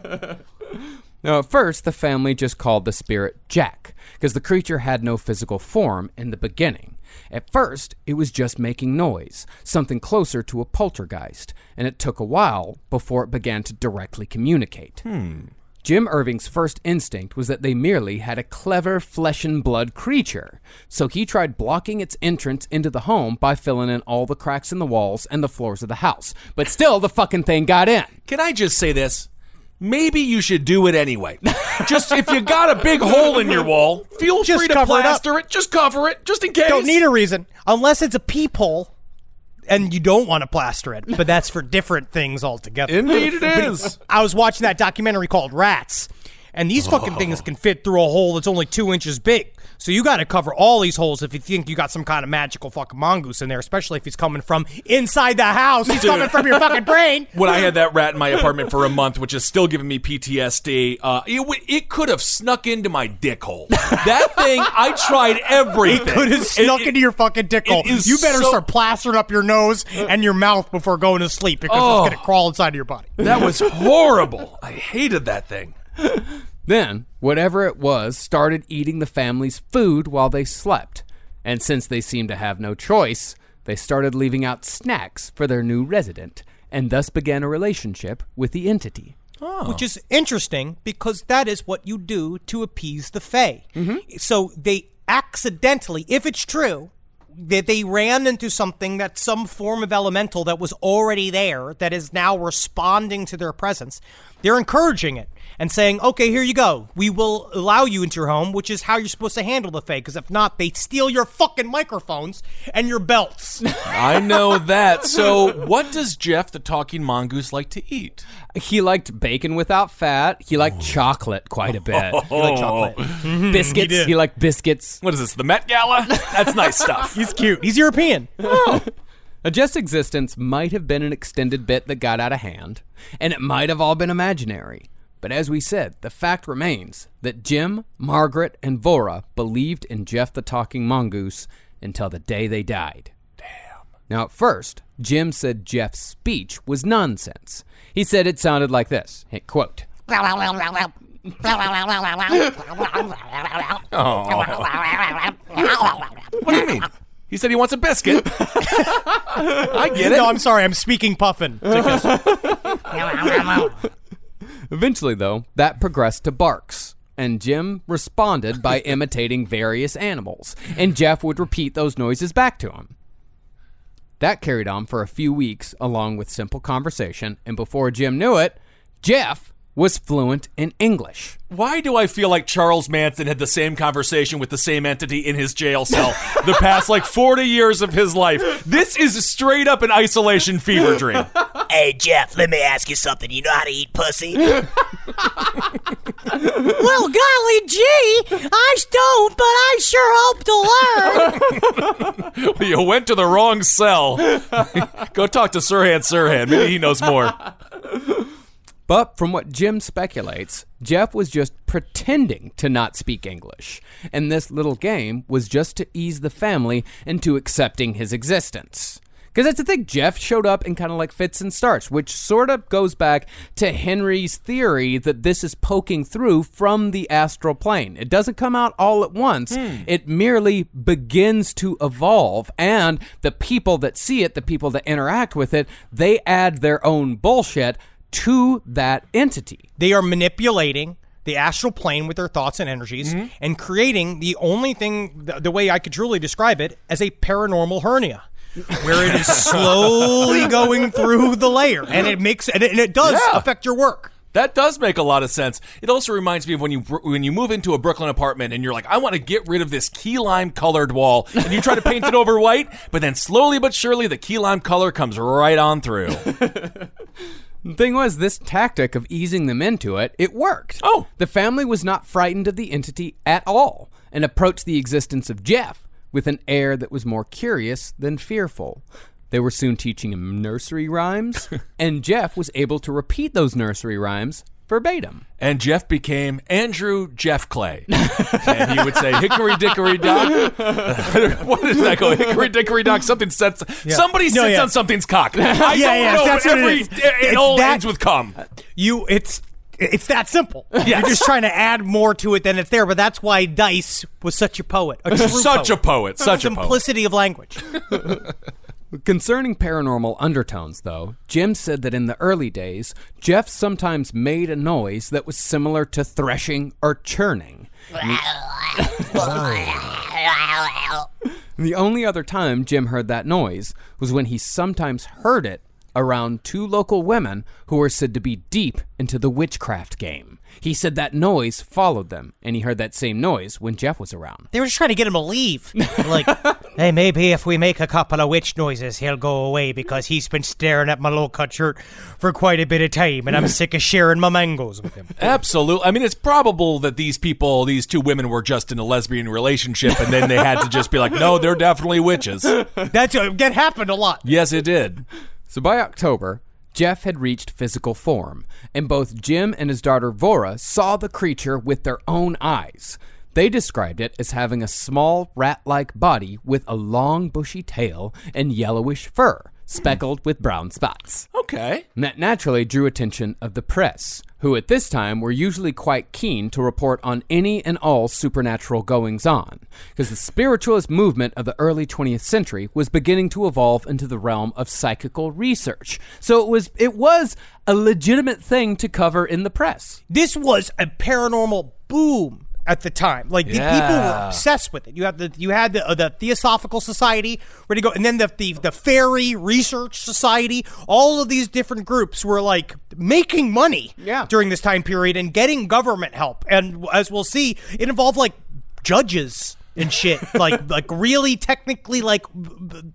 Now, at first, the family just called the spirit Jack, because the creature had no physical form in the beginning. At first, it was just making noise, something closer to a poltergeist, and it took a while before it began to directly communicate. Hmm. Jim Irving's first instinct was that they merely had a clever flesh and blood creature, so he tried blocking its entrance into the home by filling in all the cracks in the walls and the floors of the house. But still, the fucking thing got in. Can I just say this? Maybe you should do it anyway. just if you got a big hole in your wall, feel Just free to cover it plaster it, Just cover it, just in case. Don't need a reason, unless it's a peephole, and you don't want to plaster it. But that's for different things altogether. Indeed, it is. I was watching that documentary called Rats, and these fucking things oh. can fit through a hole that's only two inches big. So you got to cover all these holes if you think you got some kind of magical fucking mongoose in there, especially if he's coming from inside the house. He's coming from your fucking brain. when I had that rat in my apartment for a month, which is still giving me PTSD, uh, it, w- it could have snuck into my dick hole. That thing, I tried everything. It could have snuck It- into your fucking dick hole. You better so- start plastering up your nose and your mouth before going to sleep because Oh. it's going to crawl inside of your body. That was horrible. I hated that thing. Then, whatever it was started eating the family's food while they slept. And since they seemed to have no choice, they started leaving out snacks for their new resident, and thus began a relationship with the entity. Oh. Which is interesting because that is what you do to appease the Fae. Mm-hmm. So they accidentally, if it's true, that they ran into something that's some form of elemental that was already there that is now responding to their presence. They're encouraging it and saying, okay, here you go. We will allow you into your home, which is how you're supposed to handle the fake. because if not, they steal your fucking microphones and your belts. I know that. So, what does Gef the talking mongoose like to eat? He liked bacon without fat. He liked oh. chocolate quite a bit. You like chocolate. Mm-hmm. biscuits. did. He liked biscuits. What is this, the Met Gala? That's nice stuff. He's cute. He's European. A Just Existence might have been an extended bit that got out of hand, and it might have all been imaginary. But as we said, the fact remains that Jim, Margaret, and Voirrey believed in Gef the Talking Mongoose until the day they died. Damn. Now, at first, Jim said Gef's speech was nonsense. He said it sounded like this hey, quote, oh. What do you mean? He said he wants a biscuit. I get it. No, I'm sorry. I'm speaking puffin. Eventually, though, that progressed to barks, and Jim responded by imitating various animals, and Gef would repeat those noises back to him. That carried on for a few weeks, along with simple conversation, and before Jim knew it, Gef was fluent in English. Why do I feel like Charles Manson had the same conversation with the same entity in his jail cell the past like 40 years of his life? This is straight up an isolation fever dream. Hey, Gef, let me ask you something. You know how to eat pussy? well, golly gee, I don't, but I sure hope to learn. you went to the wrong cell. Go talk to Sirhan Sirhan. Maybe he knows more. But from what Jim speculates, Gef was just pretending to not speak English, and this little game was just to ease the family into accepting his existence. Because that's the thing, Gef showed up in kind of like fits and starts, which sort of goes back to Henry's theory that this is poking through from the astral plane. It doesn't come out all at once, hmm. it merely begins to evolve, and the people that see it, the people that interact with it, they add their own bullshit to that entity. They are manipulating the astral plane with their thoughts and energies Mm-hmm. and creating the only thing, the, the way I could truly describe it, as a paranormal hernia. Where it is slowly going through the layer, and it makes and it, and it does Yeah. affect your work. That does make a lot of sense. It also reminds me of when you when you move into a Brooklyn apartment and you're like, I want to get rid of this key lime colored wall, and you try to paint it over white, but then slowly but surely the key lime color comes right on through. The thing was, this tactic of easing them into it, it worked. Oh. The family was not frightened of the entity at all and approached the existence of Gef with an air that was more curious than fearful. They were soon teaching him nursery rhymes, and Gef was able to repeat those nursery rhymes verbatim. And Gef became Andrew Jeff Clay, and he would say "Hickory Dickory Dock." what is that go? Hickory Dickory Dock. Something sets. Somebody No, sits yeah. on something's cock. I Yeah, don't yeah, know. that's but what it every, is. It, all that- ends with cum. You, it's it's that simple. Yes. You're just trying to add more to it than it's there. But that's why Dice was such a poet, a true Such a poet. Such a poet. simplicity of language. Concerning paranormal undertones, though, Jim said that in the early days, Gef sometimes made a noise that was similar to threshing or churning. The only other time Jim heard that noise was when he sometimes heard it around two local women who were said to be deep into the witchcraft game. He said that noise followed them, and he heard that same noise when Gef was around. They were just trying to get him to leave. like, hey, maybe if we make a couple of witch noises, he'll go away because he's been staring at my low cut shirt for quite a bit of time, and I'm sick of sharing my mangoes with him. Absolutely. I mean, it's probable that these people, these two women, were just in a lesbian relationship, and then they had to just be like, "No, they're definitely witches." That's uh, that happened a lot. Yes, it did. So by October, Gef had reached physical form, and both Jim and his daughter Voirrey saw the creature with their own eyes. They described it as having a small rat like body with a long bushy tail and yellowish fur, speckled with brown spots. Okay. And that naturally drew attention of the press, who at this time were usually quite keen to report on any and all supernatural goings on, because the spiritualist movement of the early 20th century was beginning to evolve into the realm of psychical research. So it was it was a legitimate thing to cover in the press. This was a paranormal boom at the time. Like the people were obsessed with it. You had the you had the uh, the Theosophical Society ready to go, and then the, the the Fairy Research Society. All of these different groups were like making money Yeah. during this time period and getting government help. And as we'll see, it involved like judges and shit, like like really technically like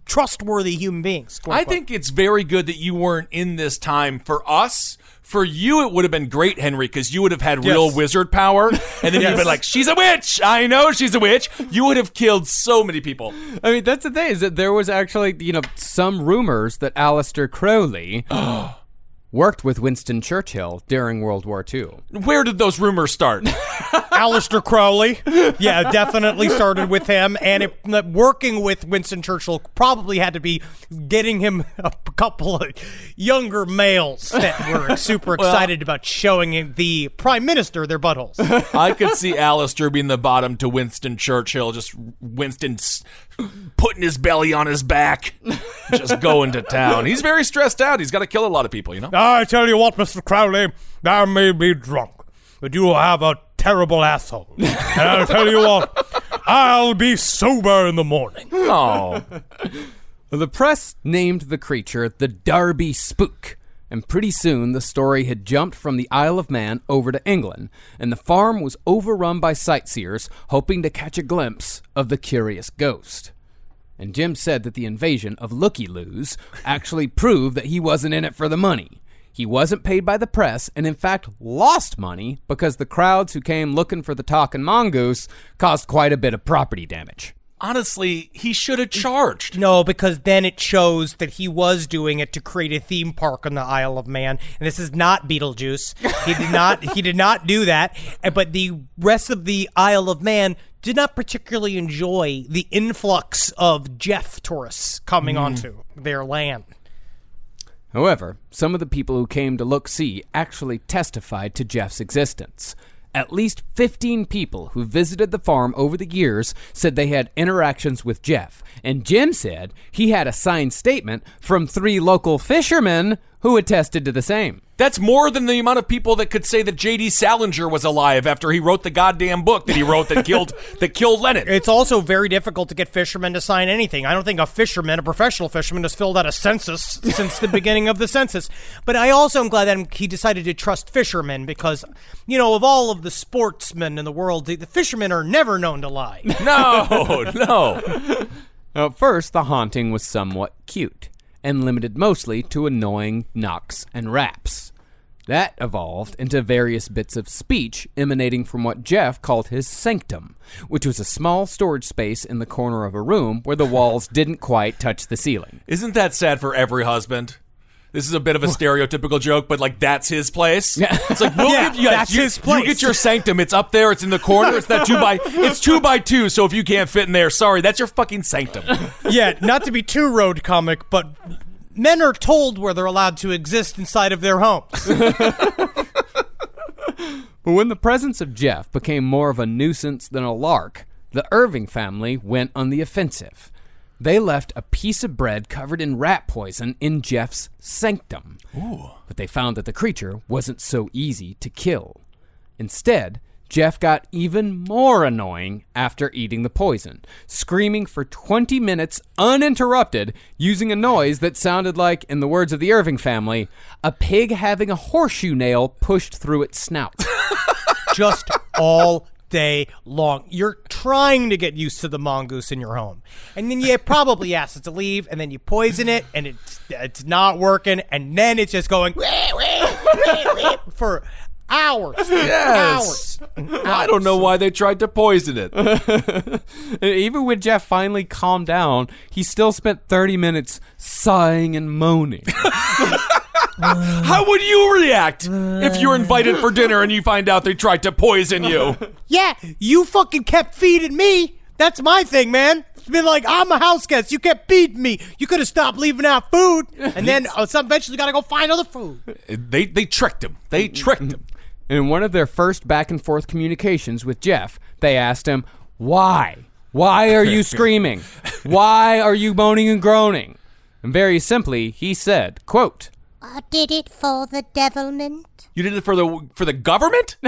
trustworthy human beings. I think it's very good that you weren't in this time. For us, for you, it would have been great, Henry, because you would have had real Yes. wizard power, and then you'd have been like, "She's a witch! I know she's a witch." You would have killed so many people. I mean, that's the thing is that there was actually, you know, some rumors that Aleister Crowley worked with Winston Churchill during World War II. Where did those rumors start? Aleister Crowley. Yeah, definitely started with him, and it, working with Winston Churchill probably had to be getting him a couple of younger males that were super excited about showing the prime minister their buttholes. I could see Aleister being the bottom to Winston Churchill, just Winston putting his belly on his back, just going to town. He's very stressed out. He's got to kill a lot of people, you know? I tell you what, Mr. Crowley, I may be drunk, but you have a terrible asshole. And I'll tell you what, I'll be sober in the morning. Oh. The press named the creature the Dalby Spook, and pretty soon the story had jumped from the Isle of Man over to England, and the farm was overrun by sightseers hoping to catch a glimpse of the curious ghost. And Jim said that the invasion of Looky Loos actually proved that he wasn't in it for the money. He wasn't paid by the press, and in fact lost money because the crowds who came looking for the talking mongoose caused quite a bit of property damage. Honestly, he should have charged. No, because then it shows that he was doing it to create a theme park on the Isle of Man, and this is not Beetlejuice. He did not. he did not do that. But the rest of the Isle of Man did not particularly enjoy the influx of Gef tourists coming hmm. onto their land. However, some of the people who came to look see actually testified to Gef's existence. At least 15 people who visited the farm over the years said they had interactions with Gef, and Jim said he had a signed statement from three local fishermen who attested to the same. That's more than the amount of people that could say that J.D. Salinger was alive after he wrote the goddamn book that he wrote that killed that killed Lennon. It's also very difficult to get fishermen to sign anything. I don't think a fisherman, a professional fisherman, has filled out a census since the beginning of the census. But I also am glad that he decided to trust fishermen because, you know, of all of the sportsmen in the world, the, the fishermen are never known to lie. No, no. At first, the haunting was somewhat cute and limited mostly to annoying knocks and raps. That evolved into various bits of speech emanating from what Gef called his sanctum, which was a small storage space in the corner of a room where the walls didn't quite touch the ceiling. Isn't that sad for every husband? This is a bit of a stereotypical joke, but like that's his place. Yeah. It's like we'll Yeah, get you, that's you, his place. You get your sanctum. It's up there. It's in the corner. It's that two by. It's two by two. So if you can't fit in there, sorry, that's your fucking sanctum. yeah, not to be too road comic, but men are told where they're allowed to exist inside of their homes. But when the presence of Gef became more of a nuisance than a lark, the Irving family went on the offensive. They left a piece of bread covered in rat poison in Gef's sanctum. But they found that the creature wasn't so easy to kill. Instead, Gef got even more annoying after eating the poison, screaming for 20 minutes uninterrupted, using a noise that sounded like, in the words of the Irving family, a pig having a horseshoe nail pushed through its snout. just all day long. You're trying to get used to the mongoose in your home. And then you probably ask it to leave, and then you poison it, and it's, it's not working, and then it's just going for hours. Yes. Hours. I don't know why they tried to poison it. Even when Gef finally calmed down, he still spent 30 minutes sighing and moaning. How would you react if you're invited for dinner and you find out they tried to poison you? Yeah, you fucking kept feeding me. That's my thing, man. It's been like I'm a house guest. You kept feeding me. You could have stopped leaving out food, and then uh, some eventually got to go find other food. They they tricked him. They tricked him. In one of their first back and forth communications with Gef, they asked him, Why? Why are you screaming? Why are you moaning and groaning? And very simply, he said, quote, I did it for the devilment. You did it for the for the government?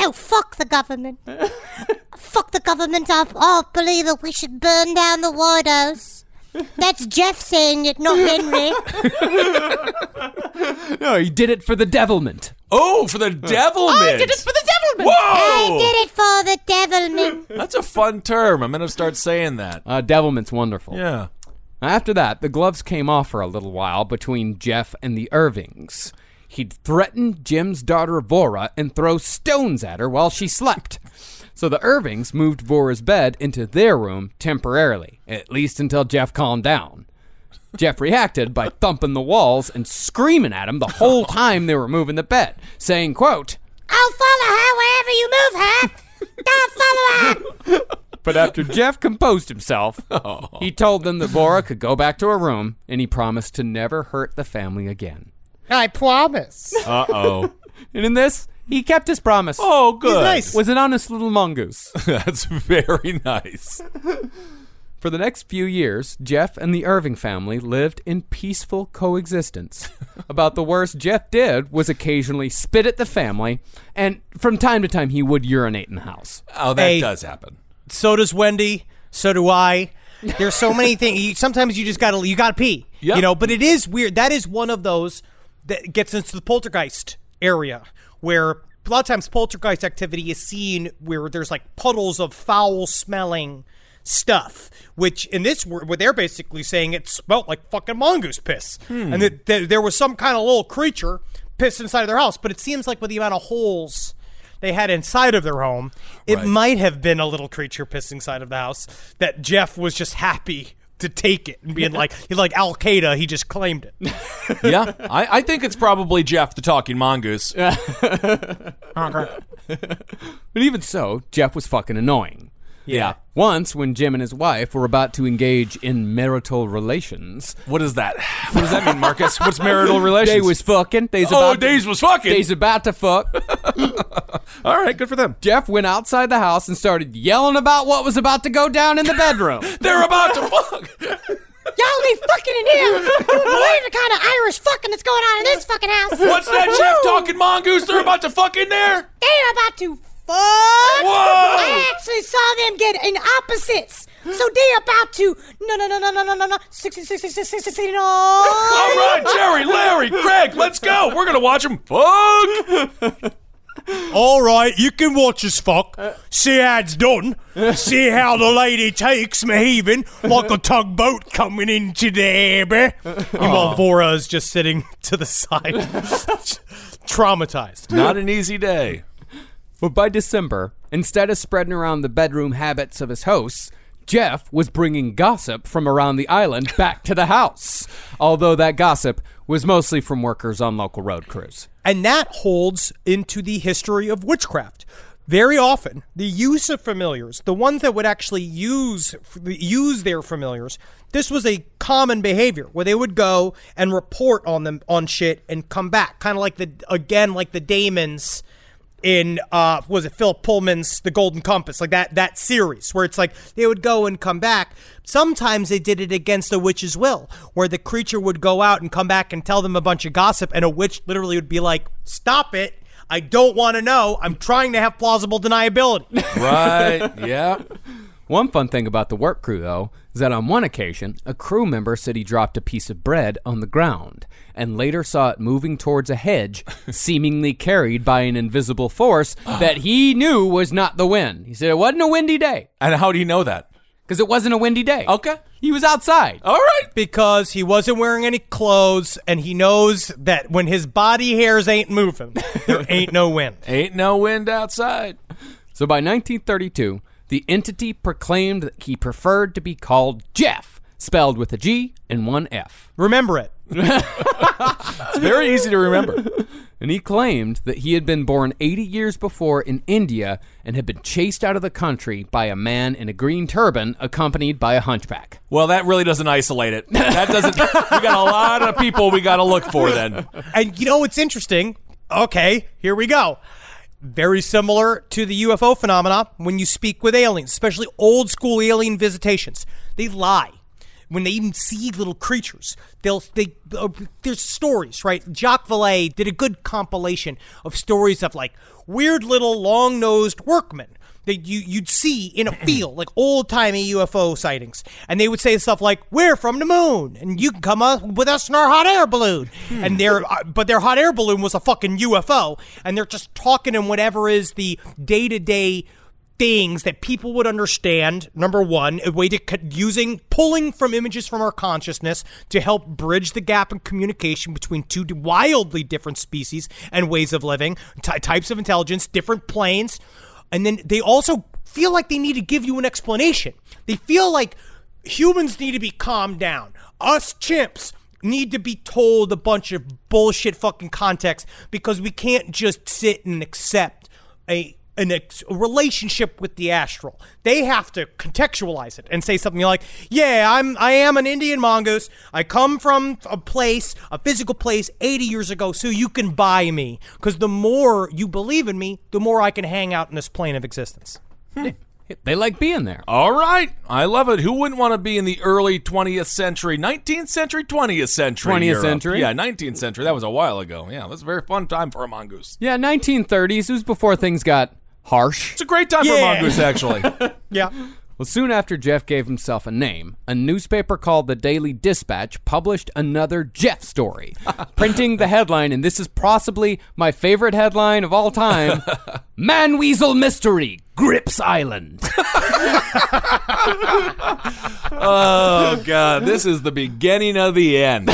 No, fuck the government. fuck the government. I, I believe that we should burn down the White House. That's Gef saying it, not Henry. No, he did it for the devilment. Oh, for the devilment. I did it for the devilment. Whoa! I did it for the devilment. That's a fun term. I'm gonna start saying that. Uh, devilment's wonderful. Yeah. After that, the gloves came off for a little while between Gef and the Irvings. He'd threaten Jim's daughter Voirrey and throw stones at her while she slept. So the Irvings moved Voirrey's bed into their room temporarily, at least until Gef calmed down. Gef reacted by thumping the walls and screaming at him the whole time they were moving the bed, saying, quote, I'll follow her wherever you move her. Don't follow her. But after Gef composed himself, he told them that Voirrey could go back to her room, and he promised to never hurt the family again. I promise. Uh oh. And in this, he kept his promise. Oh, good. He's nice. Was an honest little mongoose. That's very nice. For the next few years, Gef and the Irving family lived in peaceful coexistence. About the worst Jeff did was occasionally spit at the family, and from time to time he would urinate in the house. Oh, that Hey. does happen. So does Wendy. So do I. There's so many things. You, sometimes you just gotta you gotta pee. Yep. You know, but it is weird. That is one of those that gets into the poltergeist area where a lot of times poltergeist activity is seen where there's like puddles of foul smelling stuff. Which in this where they're basically saying it smelled like fucking mongoose piss, hmm. and that, that there was some kind of little creature pissed inside of their house. But it seems like with the amount of holes they had inside of their home, it Right. might have been a little creature pissing inside of the house that Gef was just happy to take it and being like, he's like Al Qaeda, he just claimed it. Yeah, I, I think it's probably Gef the talking mongoose. But even so, Gef was fucking annoying. Yeah. Once, when Jim and his wife were about to engage in marital relations, What is that? What does that mean, Marcus? What's marital relations? they was fucking. They's oh, about to- Days was fucking. They's about to fuck. All right, good for them. Gef went outside the house and started yelling about what was about to go down in the bedroom. They're about to fuck. Y'all be fucking in here. You believe the kind of Irish fucking that's going on in this fucking house. What's that Gef talking mongoose? They're about to fuck in there? They're about to fuck. Whoa! I actually saw them get in opposites. So they're about to no no no no no no no no sixty sixty sixty sixty no. All right, Jerry, Larry, Craig, let's go. We're gonna watch them fuck. All right, you can watch us fuck. See how it's done. See how the lady takes me heaving like a tugboat coming into the harbor. Meanwhile, Voirrey's just sitting to the side, traumatized. Not an easy day. But by December, instead of spreading around the bedroom habits of his hosts, Gef was bringing gossip from around the island back to the house. Although that gossip was mostly from workers on local road crews. And that holds into the history of witchcraft. Very often, the use of familiars, the ones that would actually use use their familiars, this was a common behavior where they would go and report on them on shit and come back, kind of like the again like the Daemons in uh was it Philip Pullman's The Golden Compass, like that that series where it's like they would go and come back. Sometimes they did it against a witch's will, where the creature would go out and come back and tell them a bunch of gossip, and a witch literally would be like, "Stop it." I don't want to know. I'm trying to have plausible deniability. Right, yeah. One fun thing about the work crew, though, is that on one occasion, a crew member said he dropped a piece of bread on the ground and later saw it moving towards a hedge, seemingly carried by an invisible force that he knew was not the wind. He said it wasn't a windy day And how do you know that? because it wasn't a windy day. Okay. He was outside. All right. because he wasn't wearing any clothes and he knows that when his body hairs ain't moving, there ain't no wind. Ain't no wind outside. So by 1932, the entity proclaimed that he preferred to be called Gef, spelled with a G and one F. Remember it. It's very easy to remember. And he claimed that he had been born 80 years before in India and had been chased out of the country by a man in a green turban accompanied by a hunchback. Well, that really doesn't isolate it. That doesn't. we got a lot of people we got to look for then. And you know what's interesting? Okay, here we go. Very similar to the UFO phenomena when you speak with aliens, especially old school alien visitations. They lie. When they even see little creatures, they'll they uh, there's stories, right? Jacques Vallée did a good compilation of stories of like weird little long nosed workmen that you you'd see in a field, like old timey UFO sightings, and they would say stuff like, "We're from the moon, and you can come up with us in our hot air balloon." And their uh, but their hot air balloon was a fucking UFO, and they're just talking in whatever is the day to day things that people would understand. Number one, a way to co- using pulling from images from our consciousness to help bridge the gap in communication between two wildly different species and ways of living, ty types of intelligence, different planes, and then they also feel like they need to give you an explanation. They feel like humans need to be calmed down. Us chimps need to be told a bunch of bullshit fucking context because we can't just sit and accept a an ex- a relationship with the astral. They have to contextualize it and say something like, "Yeah, I'm I am an Indian mongoose. I come from a place, a physical place 80 years ago, so you can buy me because the more you believe in me, the more I can hang out in this plane of existence." Hmm. They like being there. All right. I love it. Who wouldn't want to be in the early 20th century, 19th century, 20th century? 20th Europe? century? Yeah, 19th century. That was a while ago. Yeah, that's a very fun time for a mongoose. Yeah, 1930s. It was before things got harsh. It's a great time for Yeah. mongoose, actually. Yeah. Well, soon after Gef gave himself a name, a newspaper called the Daily Dispatch published another Gef story, printing the headline, and this is possibly my favorite headline of all time Man Weasel Mystery Grips Island. oh, God. This is the beginning of the end.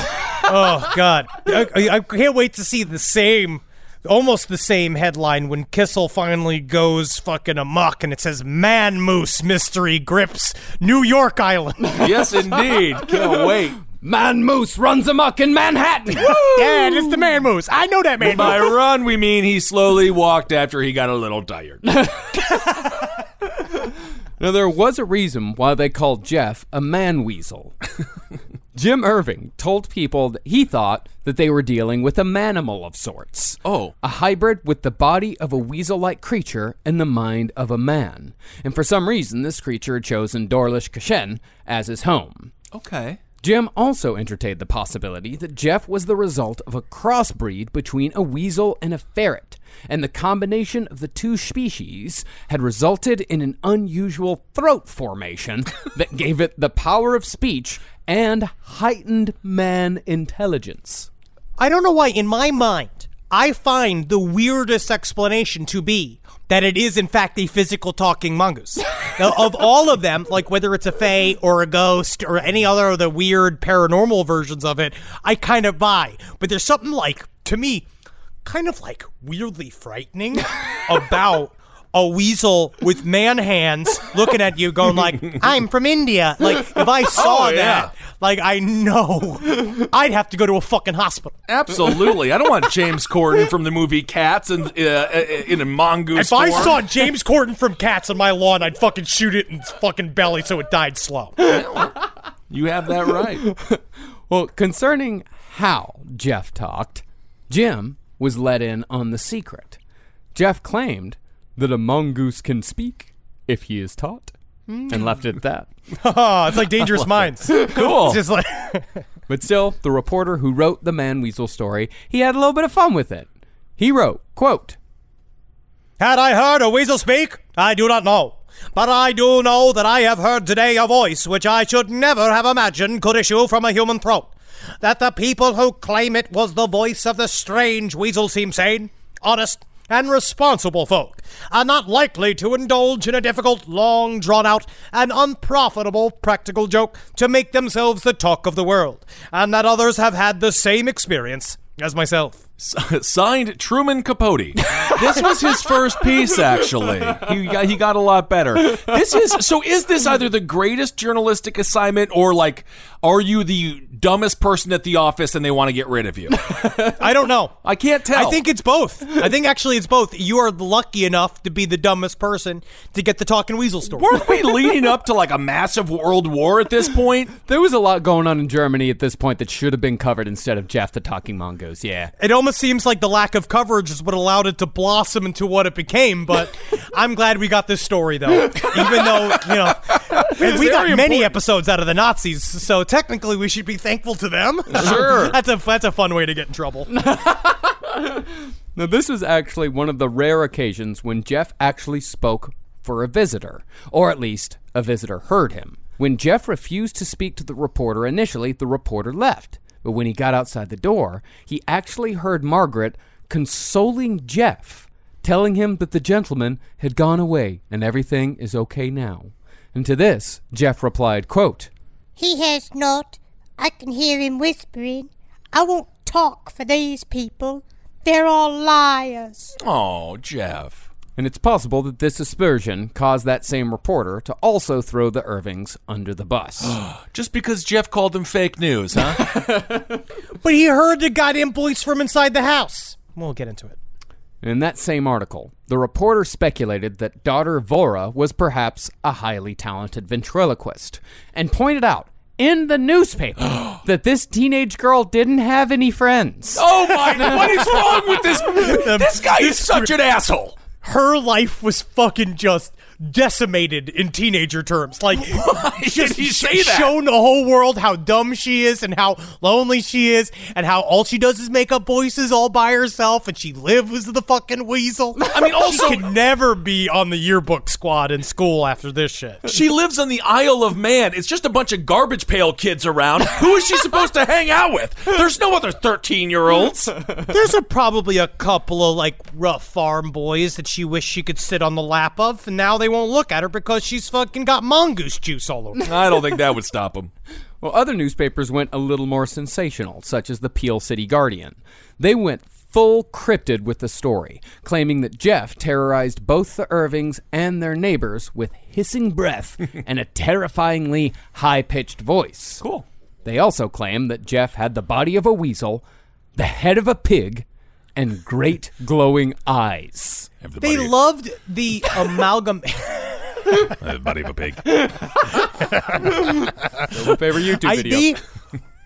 Oh God, I, I- I can't wait to see the same, almost the same headline when Kissel finally goes fucking amok and it says "Man Moose Mystery Grips New York Island." yes, indeed. Can't wait. Man Moose runs amok in Manhattan. yeah, it's the Man Moose. I know that Man By Moose. run, we mean he slowly walked after he got a little tired. Now, there was a reason why they called Gef a man weasel. Jim Irving told people that he thought that they were dealing with a manimal of sorts. Oh. A hybrid with the body of a weasel like creature and the mind of a man. And for some reason, this creature had chosen Doarlish Cashen as his home. Okay. Jim also entertained the possibility that Gef was the result of a crossbreed between a weasel and a ferret, and the combination of the two species had resulted in an unusual throat formation that gave it the power of speech and heightened man intelligence. I don't know why, in my mind, I find the weirdest explanation to be that it is, in fact, a physical talking mongoose. now, of all of them, like whether it's a fae or a ghost or any other of the weird paranormal versions of it, I kind of buy. But there's something like, to me, kind of like weirdly frightening about a weasel with man hands looking at you going like i'm from india like if i saw Oh, yeah. that like i know i'd have to go to a fucking hospital Absolutely. I don't want James Corden from the movie Cats and uh, uh, in a mongoose if i form. saw james corden from cats on my lawn i'd fucking shoot it in its fucking belly so it died slow You have that right. Well, concerning how Gef talked, Jim was let in on the secret. Gef claimed that a mongoose can speak if he is taught, hmm. and left it at that. oh it's like dangerous minds Cool. it's just like But still, the reporter who wrote the man weasel story, he had a little bit of fun with it. He wrote, quote, Had I heard a weasel speak? I do not know. But I do know that I have heard today a voice which I should never have imagined could issue from a human throat. That the people who claim it was the voice of the strange weasel seem sane, honest, and responsible folk, are not likely to indulge in a difficult, long drawn out, and unprofitable practical joke to make themselves the talk of the world, and that others have had the same experience as myself. Signed Truman Capote. This was his first piece, actually. He got, he got a lot better. This is so. Is this either the greatest journalistic assignment, or like, are you the dumbest person at the office and they want to get rid of you? I don't know. I can't tell. I think it's both. I think actually it's both. You are lucky enough to be the dumbest person to get the talking weasel story. Weren't we leading up to like a massive world war at this point? There was a lot going on in Germany at this point that should have been covered instead of Jeff the Talking Mongoose. Yeah. It almost seems like the lack of coverage is what allowed it to blossom into what it became. But I'm glad we got this story, though. Even though you know, and we got very many important. episodes out of the Nazis, so technically we should be thankful to them. Sure. that's a that's a fun way to get in trouble. Now, this was actually one of the rare occasions when Gef actually spoke for a visitor, or at least a visitor heard him. When Gef refused to speak to the reporter initially, the reporter left. But when he got outside the door, he actually heard Margaret consoling Gef, telling him that the gentleman had gone away and everything is okay now. And to this, Gef replied, quote, He has not. I can hear him whispering. I won't talk for these people. They're all liars. Oh, Gef. And it's possible that this aspersion caused that same reporter to also throw the Irvings under the bus. Just because Gef called them fake news, huh? But he heard the goddamn voice from inside the house. We'll get into it. In that same article, the reporter speculated that daughter Voirrey was perhaps a highly talented ventriloquist and pointed out in the newspaper that this teenage girl didn't have any friends. oh my! God, what is wrong with this? This guy is such an asshole. her life was fucking just decimated in teenager terms. Like, just did he say that? shown the whole world how dumb she is and how lonely she is, and how all she does is make up voices all by herself, and she lives with the fucking weasel. I mean, also- she could never be on the yearbook squad in school after this shit. She lives on the Isle of Man. It's just a bunch of garbage pail kids around. Who is she supposed to hang out with? There's no other 13 year olds. There's a, probably a couple of like rough farm boys that she wished she could sit on the lap of, and now they won't look at her because she's fucking got mongoose juice all over. I don't think that would stop them. Well, other newspapers went a little more sensational, such as the Peel City Guardian. They went full cryptid with the story, claiming that Gef terrorized both the Irvings and their neighbors with hissing breath and a terrifyingly high pitched voice. Cool. They also claimed that Gef had the body of a weasel, the head of a pig, and great glowing eyes. They loved the amalgam. body of a pig. My favorite YouTube I, video. they,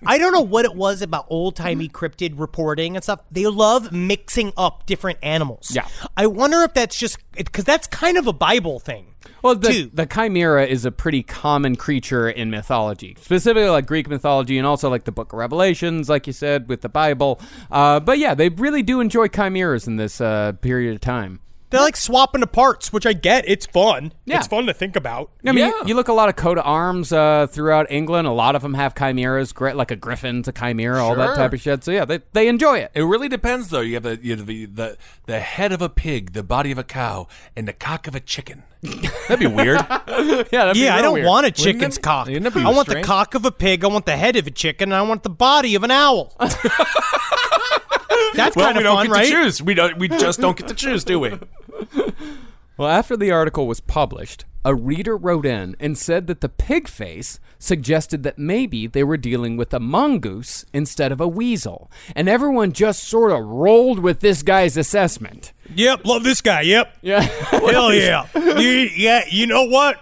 I don't know what it was about old timey cryptid reporting and stuff. They love mixing up different animals. Yeah. I wonder if that's just because that's kind of a Bible thing. Well, the, Two. the chimera is a pretty common creature in mythology, specifically like Greek mythology and also like the Book of Revelations, like you said, with the Bible. Uh, but yeah, they really do enjoy chimeras in this uh, period of time. They like swapping the parts, which I get. It's fun. Yeah. It's fun to think about. I mean, Yeah. you, you look a lot of coat of arms uh, throughout England. A lot of them have chimeras, gri- like a griffin a chimera, all that type of shit. So yeah, they, they enjoy it. It really depends, though. You have the you have the, the the head of a pig, the body of a cow, and the cock of a chicken. That'd be weird. Yeah, that'd be Yeah, I don't weird. want a chicken's it- cock. wouldn't it be I want the cock of a pig. I want the head of a chicken. And I want the body of an owl. That's well, kind we of don't fun, get right? to choose. We don't. We just don't get to choose, do we? Well, after the article was published, a reader wrote in and said that the pig face suggested that maybe they were dealing with a mongoose instead of a weasel. And everyone just sort of rolled with this guy's assessment. Yep, love this guy. Yep. Yeah. Hell yeah. You- yeah, you know what?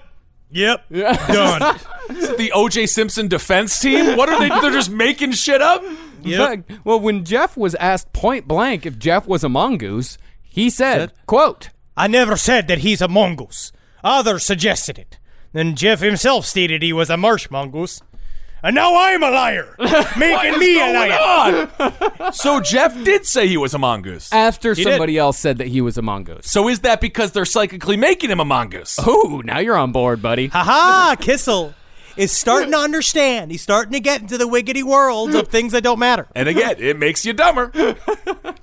Yep. Done. the O.J. Simpson defense team. What are they? They're just making shit up. In fact, well, when Gef was asked point blank if Gef was a mongoose, he said, quote, I never said that he's a mongoose. Others suggested it. Then Gef himself stated he was a marsh mongoose. And now I'm a liar, making me a liar. on? so Gef did say he was a mongoose. after did. somebody else said that he was a mongoose. So is that because they're psychically making him a mongoose? Ooh, now you're on board, buddy. Haha, Kissel is starting to understand. He's starting to get into the wiggity world of things that don't matter. And again, it makes you dumber.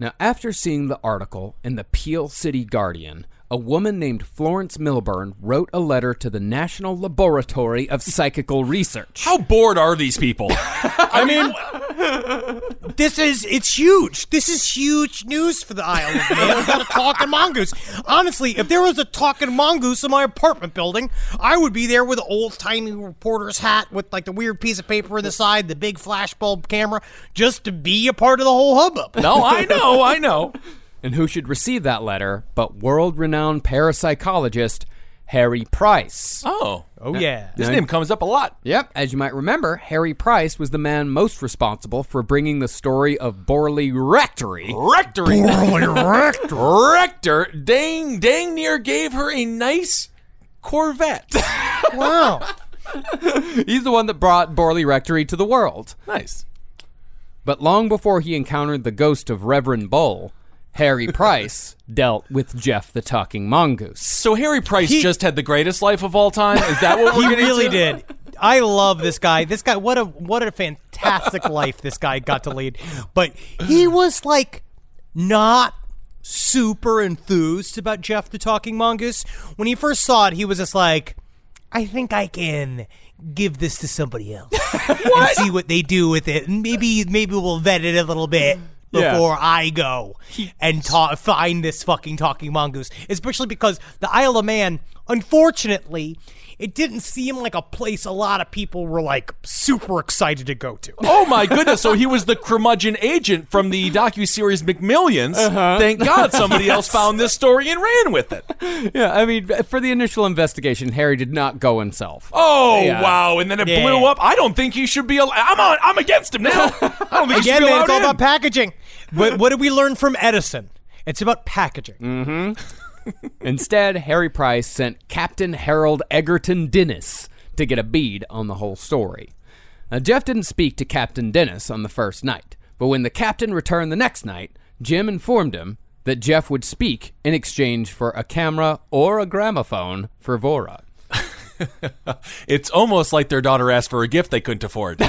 Now, after seeing the article in the Peel City Guardian, a woman named Florence Milburn wrote a letter to the National Laboratory of Psychical Research. How bored are these people? I mean, this is it's huge. This is huge news for the Isle of Man. We got a talking mongoose. Honestly, if there was a talking mongoose in my apartment building, I would be there with an old timey reporter's hat with like the weird piece of paper in the side, the big flashbulb camera, just to be a part of the whole hubbub. no, I know, I know. And who should receive that letter but world renowned parapsychologist Harry Price? Oh, Oh yeah. this name comes up a lot. Yep, as you might remember, Harry Price was the man most responsible for bringing the story of Borley Rectory. Rectory. Rector. Rector. Dang, dang near gave her a nice Corvette. Wow. He's the one that brought Borley Rectory to the world. nice. But long before he encountered the ghost of Reverend Bull, Harry Price dealt with Gef the Talking Mongoose. So Harry Price He- just had the greatest life of all time. Is that what He we're getting really did. I love this guy. This guy, what a what a fantastic life this guy got to lead. But he was like not super enthused about Gef the Talking Mongoose. When he first saw it, he was just like, I think I can give this to somebody else and see what they do with it. And maybe maybe we'll vet it a little bit Yeah. before I go and ta- find this fucking talking mongoose. Especially because the Isle of Man, unfortunately, it didn't seem like a place a lot of people were like super excited to go to. Oh my goodness! So he was the curmudgeon agent from the docu series McMillions. Uh-huh. Thank God somebody else found this story and ran with it. Yeah, I mean, for the initial investigation, Harry did not go himself. Oh Yeah. wow! And then it Yeah. blew up. I don't think he should be. Al- I'm on. I'm against him now. I don't think Again, should man, it's all in. about packaging. What, what did we learn from Edison? It's about packaging. Mm-hmm. Instead, Harry Price sent Captain Harold Egerton Dennis to get a bead on the whole story. Now, Gef didn't speak to Captain Dennis on the first night, but when the captain returned the next night, Jim informed him that Gef would speak in exchange for a camera or a gramophone for Voirrey. It's almost like their daughter asked for a gift they couldn't afford.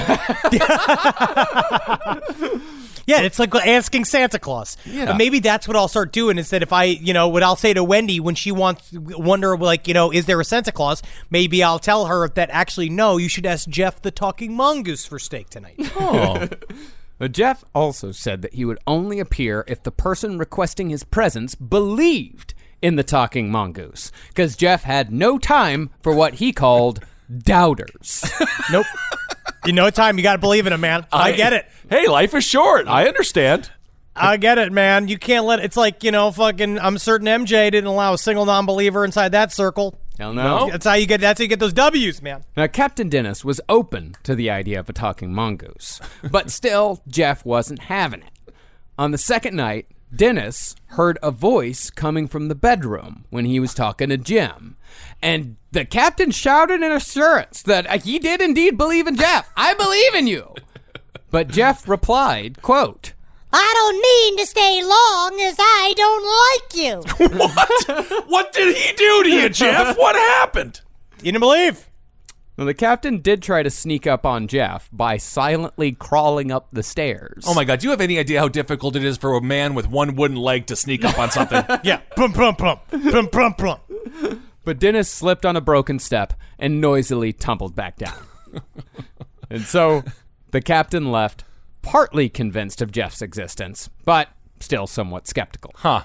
Yeah, it's like asking Santa Claus. Yeah. But maybe that's what I'll start doing instead. If I, you know, what I'll say to Wendy when she wants wonder like, you know, is there a Santa Claus? Maybe I'll tell her that actually no, you should ask Gef the talking mongoose for steak tonight. oh, But Gef also said that he would only appear if the person requesting his presence believed in the talking mongoose, because Gef had no time for what he called doubters. nope. You know, time you got to believe in him, man. I, get it. Hey, life is short. I understand. I get it, man. You can't let it's like you know, fucking. I'm certain MJ didn't allow a single non-believer inside that circle. Hell no. That's how you get. That's how you get those W's, man. Now, Captain Dennis was open to the idea of a talking mongoose, but still, Gef wasn't having it. On the second night, Dennis heard a voice coming from the bedroom when he was talking to Jim. And the captain shouted an assurance that uh, he did indeed believe in Gef. I believe in you. But Gef replied, quote, I don't mean to stay long as I don't like you. What? what did he do to you, Gef? What happened? You didn't believe? Well, the captain did try to sneak up on Gef by silently crawling up the stairs. Oh my god, do you have any idea how difficult it is for a man with one wooden leg to sneak up on something? Yeah. Plum, plum, plum. Plum, plum, plum. But Dennis slipped on a broken step and noisily tumbled back down. and so the captain left, partly convinced of Gef's existence, but still somewhat skeptical. huh.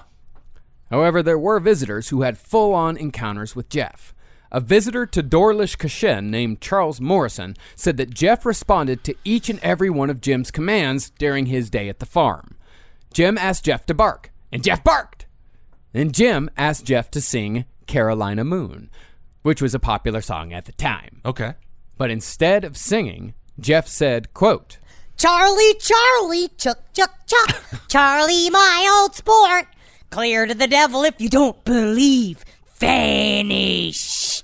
However, there were visitors who had full on encounters with Gef. A visitor to Doarlish Cashen named Charles Morrison said that Gef responded to each and every one of Jim's commands during his day at the farm. Jim asked Gef to bark, and Gef barked. Then Jim asked Gef to sing Carolina Moon, which was a popular song at the time. Okay. But instead of singing, Gef said, quote, Charlie, Charlie, chuck, chuck, chuck. Charlie, my old sport. Clear to the devil if you don't believe. Vanished.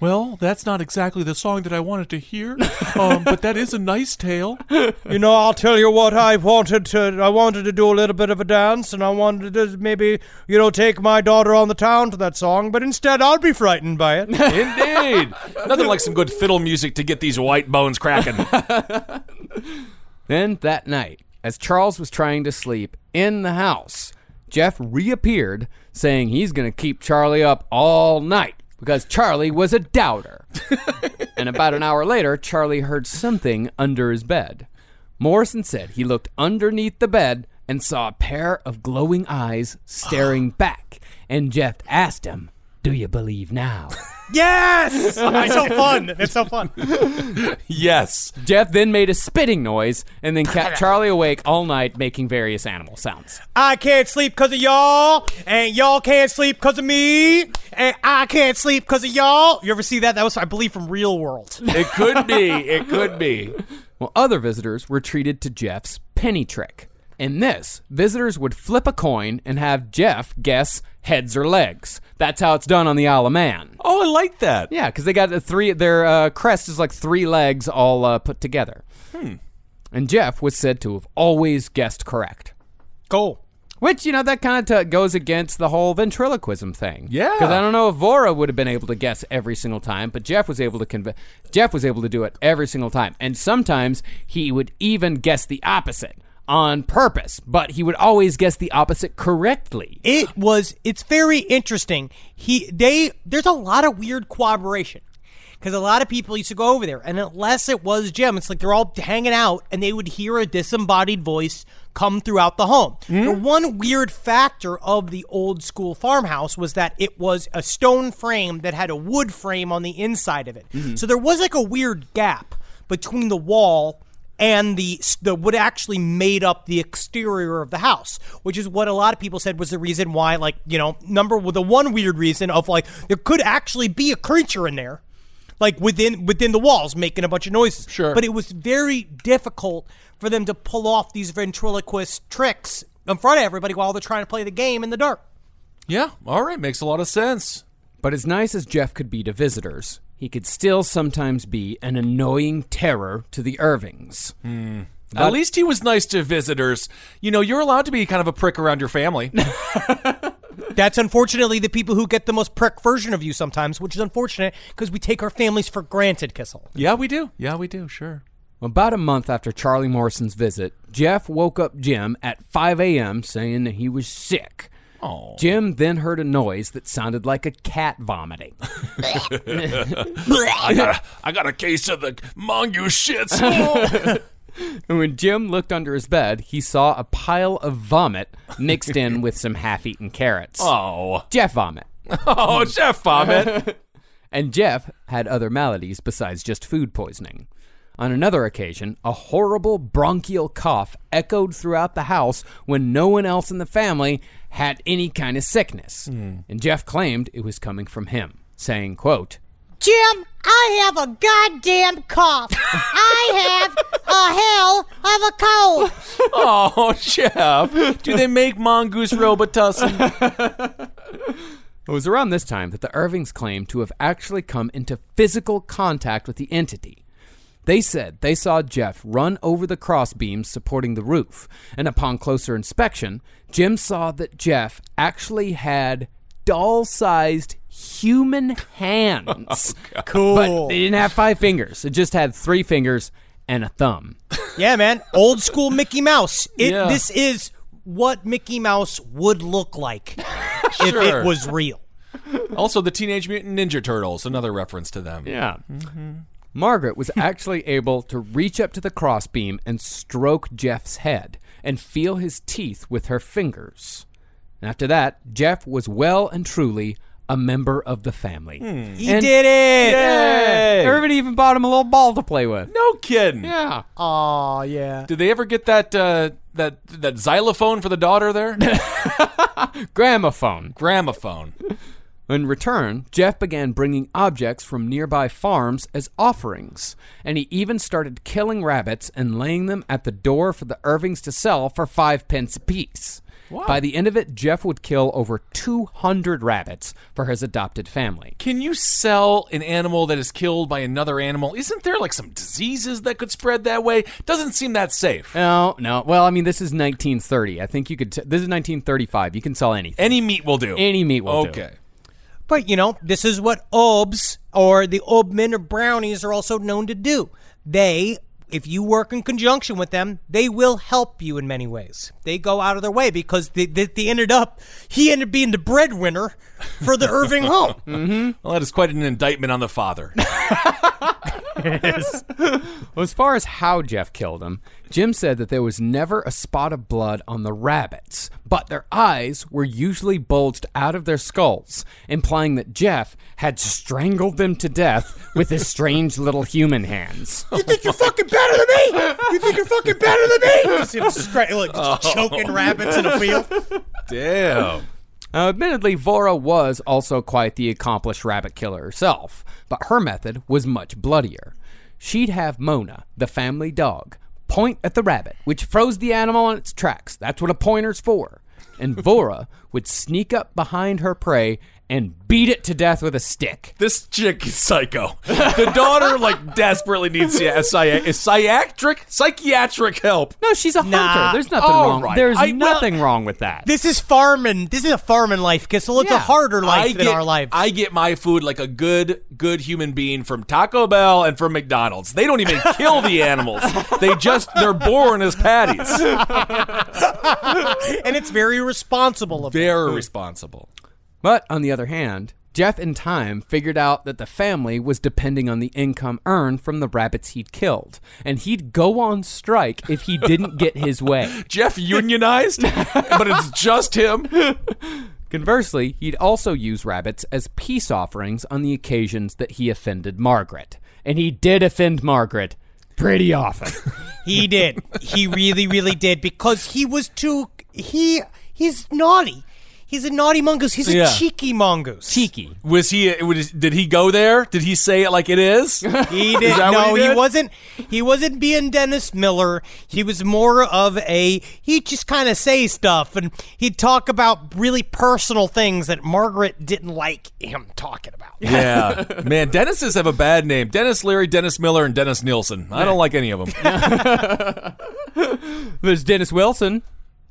Well, that's not exactly the song that I wanted to hear, um, but that is a nice tale. You know, I'll tell you what. I wanted to. I wanted to do a little bit of a dance, and I wanted to maybe, you know, take my daughter on the town to that song. But instead, I'll be frightened by it. Indeed. Nothing like some good fiddle music to get these white bones cracking. Then that night, as Charles was trying to sleep in the house, Gef reappeared saying he's going to keep Charlie up all night because Charlie was a doubter. and about an hour later, Charlie heard something under his bed. Morrison said he looked underneath the bed and saw a pair of glowing eyes staring back. And Gef asked him, Do you believe now? yes, it's so fun. It's so fun. yes. Gef then made a spitting noise and then kept Charlie awake all night making various animal sounds. I can't sleep because of y'all, and y'all can't sleep because of me, and I can't sleep because of y'all. You ever see that? That was, I believe, from Real World. It could be. It could be. Well, other visitors were treated to Gef's penny trick. In this, visitors would flip a coin and have Gef guess heads or legs. That's how it's done on the Isle of Man. Oh, I like that. Yeah, because they got the three. Their uh, crest is like three legs all uh, put together. Hmm. And Gef was said to have always guessed correct. Go. Which you know that kind of t- goes against the whole ventriloquism thing. Yeah. because I don't know if Voirrey would have been able to guess every single time, but Gef was able to conv- Gef was able to do it every single time, and sometimes he would even guess the opposite on purpose, but he would always guess the opposite correctly. It was. It's very interesting. He. They. There's a lot of weird cooperation. Because a lot of people used to go over there, and unless it was Jim, it's like they're all hanging out, and they would hear a disembodied voice come throughout the home. Hmm? The one weird factor of the old school farmhouse was that it was a stone frame that had a wood frame on the inside of it. Mm-hmm. So there was like a weird gap between the wall and the the what actually made up the exterior of the house, which is what a lot of people said was the reason why, like you know, number the one weird reason of like there could actually be a creature in there, like within within the walls making a bunch of noises. Sure. but it was very difficult for them to pull off these ventriloquist tricks in front of everybody while they're trying to play the game in the dark. Yeah. All right. Makes a lot of sense. But as nice as Gef could be to visitors, he could still sometimes be an annoying terror to the Irvings. Hmm. At least he was nice to visitors. You know, you're allowed to be kind of a prick around your family. That's unfortunately the people who get the most prick version of you sometimes, which is unfortunate because we take our families for granted, Kissel. yeah, we do. Yeah, we do. Sure. About a month after Charlie Morrison's visit, Gef woke up Jim at 5 a.m. saying that he was sick. Jim then heard a noise that sounded like a cat vomiting. I got a, I got a case of the mongoose shits. Oh. And when Jim looked under his bed, he saw a pile of vomit mixed in with some half eaten carrots. oh. Gef vomit. Oh, Gef Vomit. And Gef had other maladies besides just food poisoning. On another occasion, a horrible bronchial cough echoed throughout the house when no one else in the family had any kind of sickness. Hmm. And Gef claimed it was coming from him, saying, quote, Jim, I have a goddamn cough. I have a hell of a cold. Oh, Gef. Do they make mongoose robitussin? It was around this time that the Irvings claimed to have actually come into physical contact with the entity. They said they saw Gef run over the crossbeams supporting the roof, and upon closer inspection, Jim saw that Gef actually had doll sized human hands. Oh, cool. But they didn't have five fingers, it just had three fingers and a thumb. yeah, man. Old school Mickey Mouse. It, Yeah. This is what Mickey Mouse would look like if it was real. Also, the Teenage Mutant Ninja Turtles, another reference to them. Yeah. Mm-hmm. Margaret was actually able to reach up to the crossbeam and stroke Gef's head and feel his teeth with her fingers. And after that, Gef was well and truly a member of the family. He And- did it. Yay! Everybody even bought him a little ball to play with. No kidding. Yeah. Oh, yeah. Did they ever get that uh, that that xylophone for the daughter there? Gramophone. Gramophone. In return, Gef began bringing objects from nearby farms as offerings, and he even started killing rabbits and laying them at the door for the Irvings to sell for five pence apiece. By the end of it, Gef would kill over 200 rabbits for his adopted family. Can you sell an animal that is killed by another animal? Isn't there like some diseases that could spread that way? Doesn't seem that safe. No, no. Well, I mean, this is 1930. I think you could. T- this is 1935. You can sell anything. Any meat will do. Any meat will do. Okay. But you know, this is what hobs or the hobmen or brownies are also known to do. They, if you work in conjunction with them, they will help you in many ways. They go out of their way because they, they, they ended up, he ended up being the breadwinner for the Irving home. Mm-hmm. Well, that is quite an indictment on the father. Well, as far as how Gef killed him, Jim said that there was never a spot of blood on the rabbits, but their eyes were usually bulged out of their skulls, implying that Gef had strangled them to death with his strange little human hands. You think you're fucking better than me? You think you're fucking better than me? You see him scra- like, just oh. choking rabbits in a field. Damn. Now, admittedly, Voirrey was also quite the accomplished rabbit killer herself, but her method was much bloodier. She'd have Mona, the family dog, point at the rabbit, which froze the animal on its tracks. That's what a pointer's for. And Voirrey would sneak up behind her prey and beat it to death with a stick. This chick is psycho. The daughter like desperately needs a psy- a psychiatric psychiatric help. No, she's a Nah. hunter. There's nothing All wrong. right. There's I- well- nothing wrong with that. This is farming. This is a farming life, Kissel. It's a Yeah. harder life I than get, our lives. I get my food like a good, good human being from Taco Bell and from McDonald's. They don't even kill the animals. They just they're born as patties. and it's very responsible of them. Very responsible. But on the other hand, Gef in time figured out that the family was depending on the income earned from the rabbits he'd killed, and he'd go on strike if he didn't get his way. Jeff unionized, but it's just him. Conversely, he'd also use rabbits as peace offerings on the occasions that he offended Margaret. And he did offend Margaret pretty often. He did. He really, really did because he was too. He he's naughty. He's a naughty mongoose. He's a cheeky mongoose. Cheeky. Was he? Was, did he go there? Did he say it like it is? He did. that what no, he he, did? wasn't. He wasn't being Dennis Miller. He was more of a. He just kind of say stuff, and he'd talk about really personal things that Margaret didn't like him talking about. Yeah, man. Dennis's have a bad name. Denis Leary, Dennis Miller, and Dennis Nilsen. I don't like any of them. There's Dennis Wilson.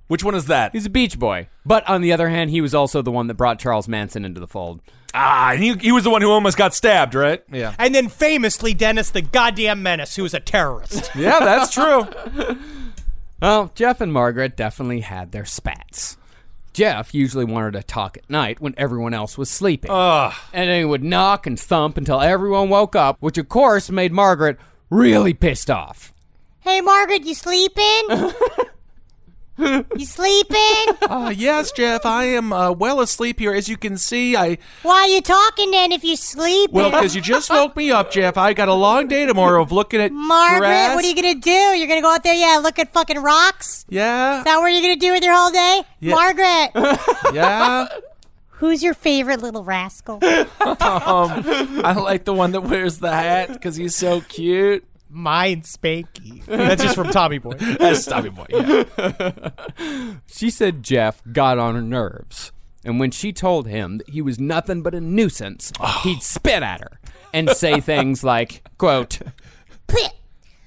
Which one is that? He's a beach boy. But on the other hand, he was also the one that brought Charles Manson into the fold. Ah, he, he was the one who almost got stabbed, right? Yeah. And then famously, Dennis the goddamn menace, who was a terrorist. Yeah, that's true. Well, Gef and Margaret definitely had their spats. Gef usually wanted to talk at night when everyone else was sleeping. And then he would knock and thump until everyone woke up, which of course made Margaret really pissed off. Hey, Margaret, you sleeping? you sleeping? Uh, yes, Gef, I am uh, well asleep here. As you can see, I Why are you talking then if you're sleeping? well because you just woke me up, Gef. I got a long day tomorrow of looking at Margaret, grass. what are you gonna do? You're gonna go out there, yeah, look at fucking rocks? Yeah, Is that what you're gonna do with your whole day? Yeah. Margaret, yeah. Who's your favorite little rascal? um, I like the one that wears the hat because he's so cute. Mine Spanky. That's just from Tommy Boy. That's Tommy Boy. Yeah. She said Gef got on her nerves. And when she told him that he was nothing but a nuisance, oh. he'd spit at her and say things like, quote, Pit.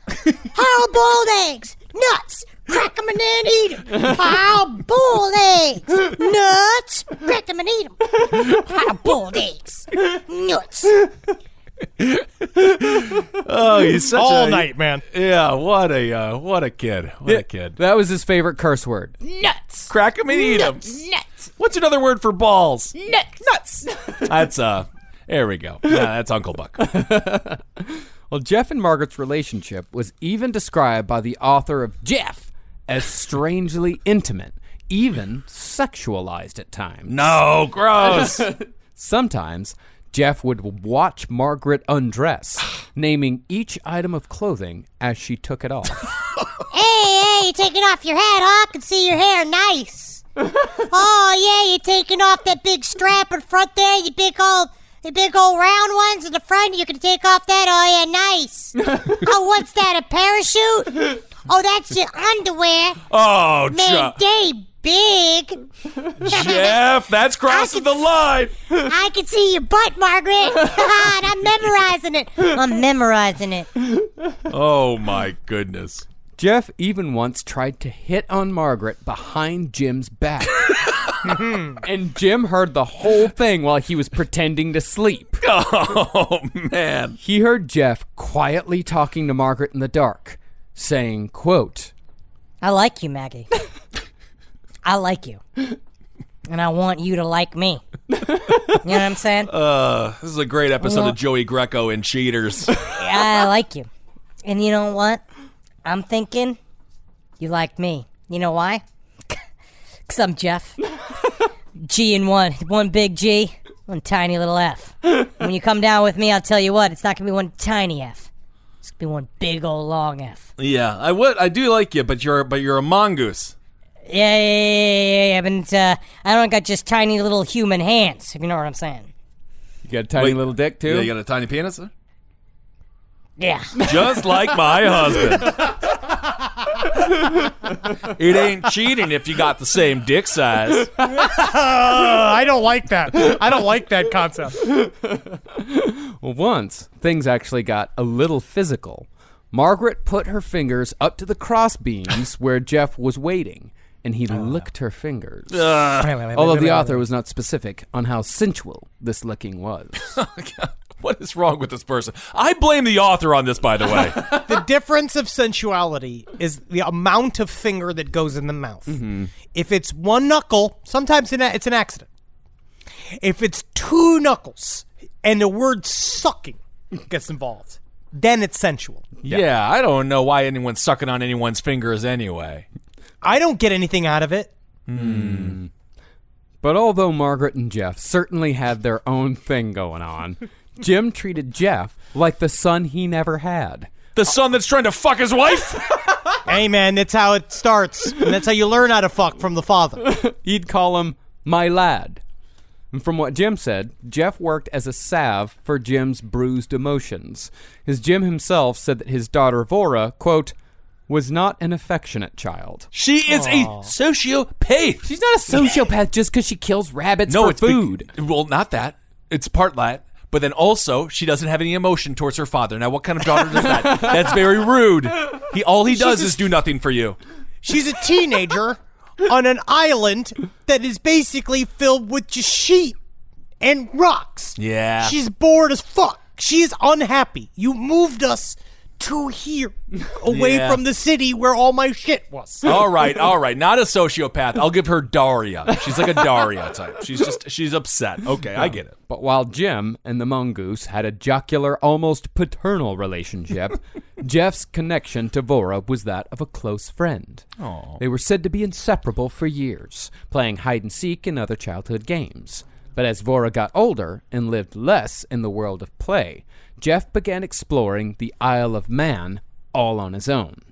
Hard boiled eggs. Nuts. Crack 'em and then eat 'em. Hard boiled eggs. Nuts. Crack 'em and eat 'em. Hard boiled eggs. Nuts. Oh, he's such All a, night, man. Yeah, what a uh, what a kid. What a kid. that was his favorite curse word. Nuts. Crack him and eat him. Nuts. What's another word for balls? Nuts. Nuts. That's uh. There we go. Yeah, that's Uncle Buck. Well, Gef and Margaret's relationship was even described by the author of Gef as strangely intimate, even sexualized at times. No, gross. Sometimes Gef would watch Margaret undress, naming each item of clothing as she took it off. Hey, hey, you're taking off your hat, huh? I can see your hair nice. oh, yeah, you're taking off that big strap in front there, you big old, the big old round ones in the front. You can take off that. Oh, yeah, nice. oh, what's that, a parachute? Oh, that's your underwear. oh, Man, Je- they big. Gef, that's crossing the line. I can see your butt, Margaret. and I'm memorizing it. I'm memorizing it. Oh my goodness. Gef even once tried to hit on Margaret behind Jim's back. and Jim heard the whole thing while he was pretending to sleep. Oh man. He heard Gef quietly talking to Margaret in the dark, saying, quote, I like you, Maggie. I like you. And I want you to like me. You know what I'm saying? Uh, this is a great episode Well- of Joey Greco and Cheaters. I like you. And you know what? I'm thinking you like me. You know why? Because I'm Gef. G and one. One big G, one tiny little F. When you come down with me, I'll tell you what, it's not going to be one tiny F. It's going to be one big old long F. yeah, I would. I do like you, but you're but you're a mongoose. Yeah, yeah, yeah, yeah, yeah. But uh, I don't got just tiny little human hands, if you know what I'm saying. You got a tiny Wait, little dick, too? Yeah, you got a tiny penis. huh? Yeah. Just like my husband. It ain't cheating if you got the same dick size. I don't like that. I don't like that concept. Well, once things actually got a little physical. Margaret put her fingers up to the cross beams where Gef was waiting, and he ah. licked her fingers. Ah. Although the author was not specific on how sensual this licking was. Oh, what is wrong with this person? I blame the author on this, by the way. the difference of sensuality is the amount of finger that goes in the mouth. Mm-hmm. If it's one knuckle, sometimes it's an- it's an accident. If it's two knuckles and the word sucking gets involved, then it's sensual. yeah. I don't know why anyone's sucking on anyone's fingers anyway. I don't get anything out of it. Hmm. But although Margaret and Gef certainly had their own thing going on, Jim treated Gef like the son he never had. The son that's trying to fuck his wife? hey, man, that's how it starts. And that's how you learn how to fuck from the father. He'd call him my lad. And from what Jim said, Gef worked as a salve for Jim's bruised emotions. As Jim himself said that his daughter Voirrey, quote, was not an affectionate child. She is a sociopath. She's not a sociopath just because she kills rabbits no, for it's be- food. well, not that. It's part that. But then also, she doesn't have any emotion towards her father. Now, what kind of daughter does that? That's very rude. He all he does She's a- is do nothing for you. She's a teenager on an island that is basically filled with just sheep and rocks. Yeah. She's bored as fuck. She's unhappy. You moved us to here, away Yeah. from the city where all my shit was. all right, all right. Not a sociopath. I'll give her Daria. She's like a Daria type. She's just she's upset. Okay, I get it. But while Jim and the mongoose had a jocular, almost paternal relationship, Gef's connection to Voirrey was that of a close friend. They were said to be inseparable for years, playing hide and seek and other childhood games. But as Voirrey got older and lived less in the world of play, Gef began exploring the Isle of Man all on his own.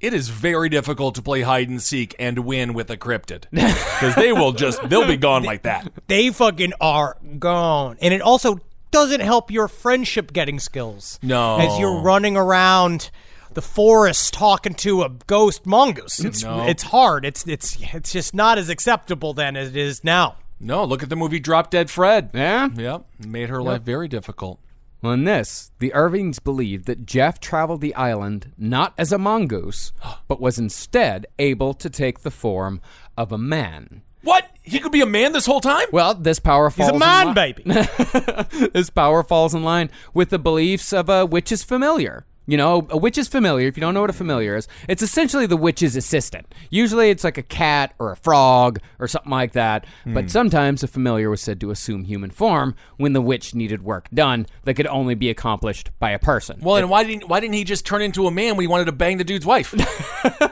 it is very difficult to play hide and seek and win with a cryptid because they will just they'll be gone like that. They fucking are gone. And it also doesn't help your friendship getting skills. No. As you're running around the forest talking to a ghost mongoose. It's No. it's hard. It's it's it's just not as acceptable then as it is now. No, look at the movie Drop Dead Fred. Yeah? Yep, made her life very difficult. Well, in this, the Irvings believed that Gef traveled the island not as a mongoose, but was instead able to take the form of a man. What? He could be a man this whole time? Well, this power falls He's a man li- baby. this power falls in line with the beliefs of a witch's familiar. You know, a witch's familiar, if you don't know what a familiar is, it's essentially the witch's assistant. Usually it's like a cat or a frog or something like that, but hmm. sometimes a familiar was said to assume human form when the witch needed work done that could only be accomplished by a person. Well, and why didn't why didn't he just turn into a man when he wanted to bang the dude's wife?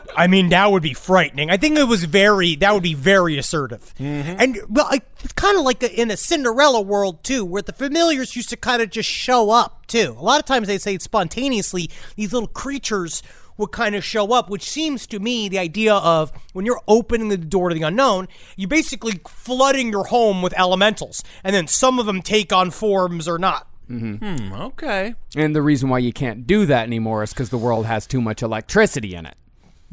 I mean, that would be frightening. I think it was very, that would be very assertive. Mm-hmm. And, well, I, it's kind of like a, in a Cinderella world, too, where the familiars used to kind of just show up, too. A lot of times they say spontaneously, these little creatures would kind of show up, which seems to me the idea of when you're opening the door to the unknown, you're basically flooding your home with elementals, and then some of them take on forms or not. Hmm. okay. And the reason why you can't do that anymore is because the world has too much electricity in it.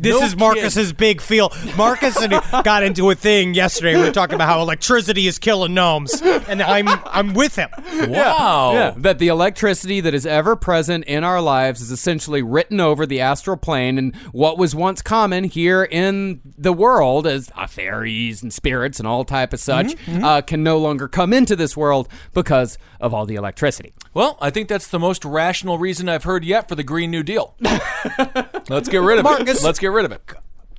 This No is Marcus's big feel. Marcus and got into a thing yesterday. We were talking about how electricity is killing gnomes, and I'm I'm with him. Wow. Yeah, that the electricity that is ever present in our lives is essentially written over the astral plane, and what was once common here in the world as uh, fairies and spirits and all type of such Uh, can no longer come into this world because of all the electricity. Well, I think that's the most rational reason I've heard yet for the Green New Deal. Let's get rid of Marcus- it. Let's get rid of it.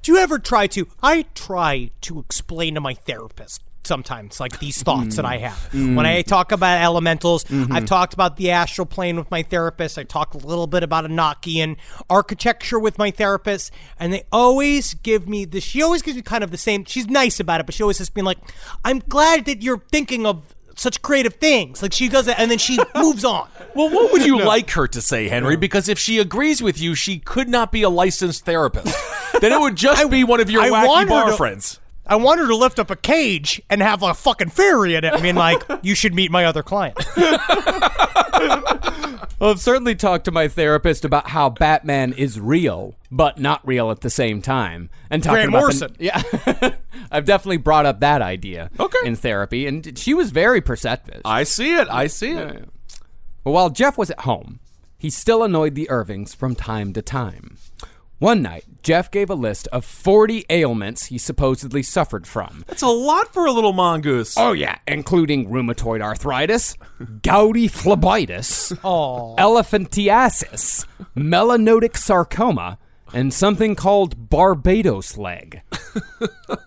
Do you ever try to? I try to explain to my therapist sometimes, like these thoughts that I mm. have when I talk about elementals. I've mm-hmm. talked about the astral plane with my therapist. I talk a little bit about Enochian architecture with my therapist, and they always give me this. She always gives me kind of the same. She's nice about it, but she always has been like, "I'm glad that you're thinking of." Such creative things, like she does it, and then she moves on. Well, what would you like her to say, Henry? Because if she agrees with you, she could not be a licensed therapist. then it would just be one of your I wacky bar to- friends. I want her to lift up a cage and have a fucking fairy in it. I mean, like, you should meet my other client. Well, I've certainly talked to my therapist about how Batman is real, but not real at the same time. And talking Grant about Morrison. The, yeah, I've definitely brought up that idea Okay. in therapy, and she was very perceptive. I see it. I see it. Well, while Gef was at home, he still annoyed the Irvings from time to time. One night, Gef gave a list of 40 ailments he supposedly suffered from. That's a lot for a little mongoose. Oh, yeah, including rheumatoid arthritis, gouty phlebitis, elephantiasis, melanotic sarcoma, and something called Barbados leg.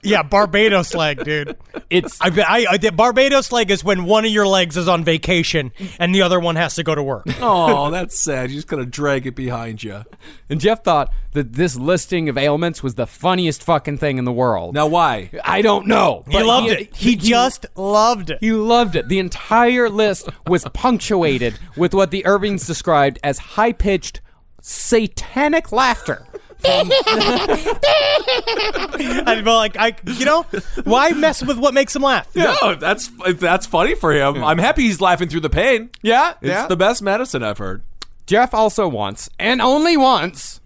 Yeah, Barbados leg, dude. It's I, I, I the Barbados leg is when one of your legs is on vacation and the other one has to go to work. Oh, that's sad. You just gotta drag it behind you. and Gef thought that this listing of ailments was the funniest fucking thing in the world. Now, why? I don't know. He but loved it. He, just loved it. He loved it. The entire list was punctuated with what the Irvings described as high pitched satanic laughter. Um, I'd be like, I, you know, why mess with what makes him laugh? No, that's that's funny for him. I'm happy he's laughing through the pain. Yeah, It's yeah. the best medicine I've heard. Gef also once, and only once,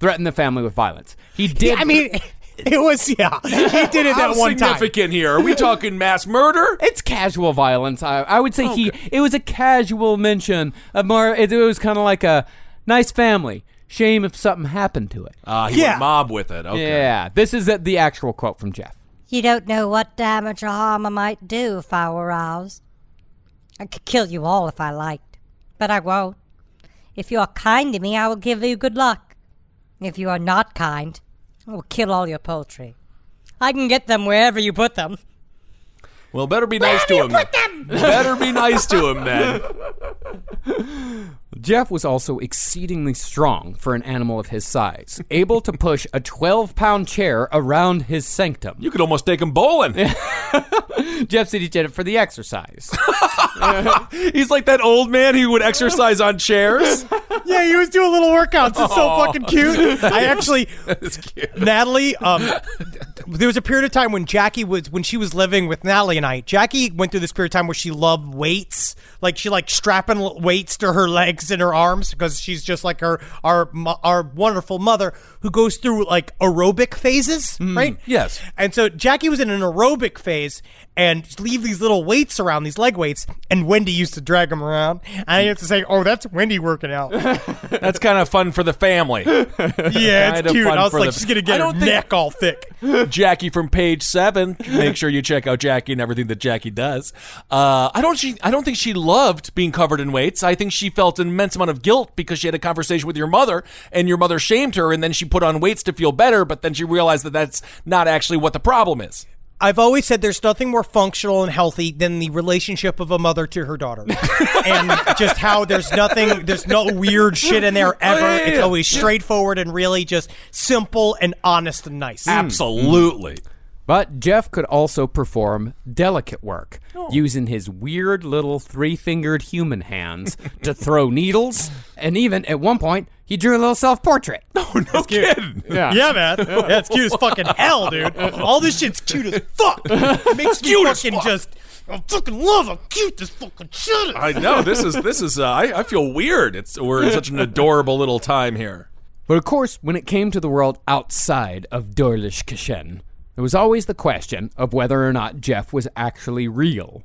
threatened the family with violence. He did. Yeah, I mean, it was yeah. He did it How that one time. significant here? Are we talking mass murder? it's casual violence. I, I would say he. It was a casual mention of more. It, it was kind of like a nice family. Shame if something happened to it. Uh, he Yeah. went mob with it. Okay. Yeah, this is the, the actual quote from Gef. You don't know what damage or harm I might do if I were roused. I could kill you all if I liked, but I won't. If you are kind to me, I will give you good luck. If you are not kind, I will kill all your poultry. I can get them wherever you put them. Well, better be nice to him. Put them! better be nice to him then. Gef was also exceedingly strong for an animal of his size, able to push a 12 pound chair around his sanctum. You could almost take him bowling. Gef said he did it for the exercise. He's like that old man who would exercise on chairs. Yeah, he was doing little workouts. It's so fucking cute. I actually, cute. Natalie, um, there was a period of time when Jackie was when she was living with Natalie and I. Jackie went through this period of time where she loved weights, like she like strapping weights to her legs and her arms because she's just like her our our wonderful mother who goes through like aerobic phases, mm, right? yes. And so Jackie was in an aerobic phase and leave these little weights around these leg weights, and Wendy used to drag them around. And I used to say, oh, that's Wendy working out. That's kind of fun for the family. Yeah, Kind it's cute. I was like, the- she's gonna get her neck all thick. Jackie from page seven. Make sure you check out Jackie and everything that Jackie does. Uh, I don't. She. I don't think she loved being covered in weights. I think she felt an immense amount of guilt because she had a conversation with your mother, and your mother shamed her, and then she put on weights to feel better. But then she realized that that's not actually what the problem is. I've always said there's nothing more functional and healthy than the relationship of a mother to her daughter, and just how there's nothing, there's no weird shit in there oh, ever. yeah, it's yeah. always straightforward and really just simple and honest and nice. Mm. Absolutely. But Gef could also perform delicate work, Oh. using his weird little three fingered human hands to throw needles, and even at one point, he drew a little self portrait. Oh, no kidding. Yeah. Yeah, man. Yeah, it's cute as fucking hell, dude. All this shit's cute as fuck. It makes me Cute as fucking fuck. just. I fucking love how cute this fucking shit is. I know this is this is. Uh, I, I feel weird. It's we're in such an adorable little time here. But of course, when it came to the world outside of Doarlish Cashen, there was always the question of whether or not Gef was actually real.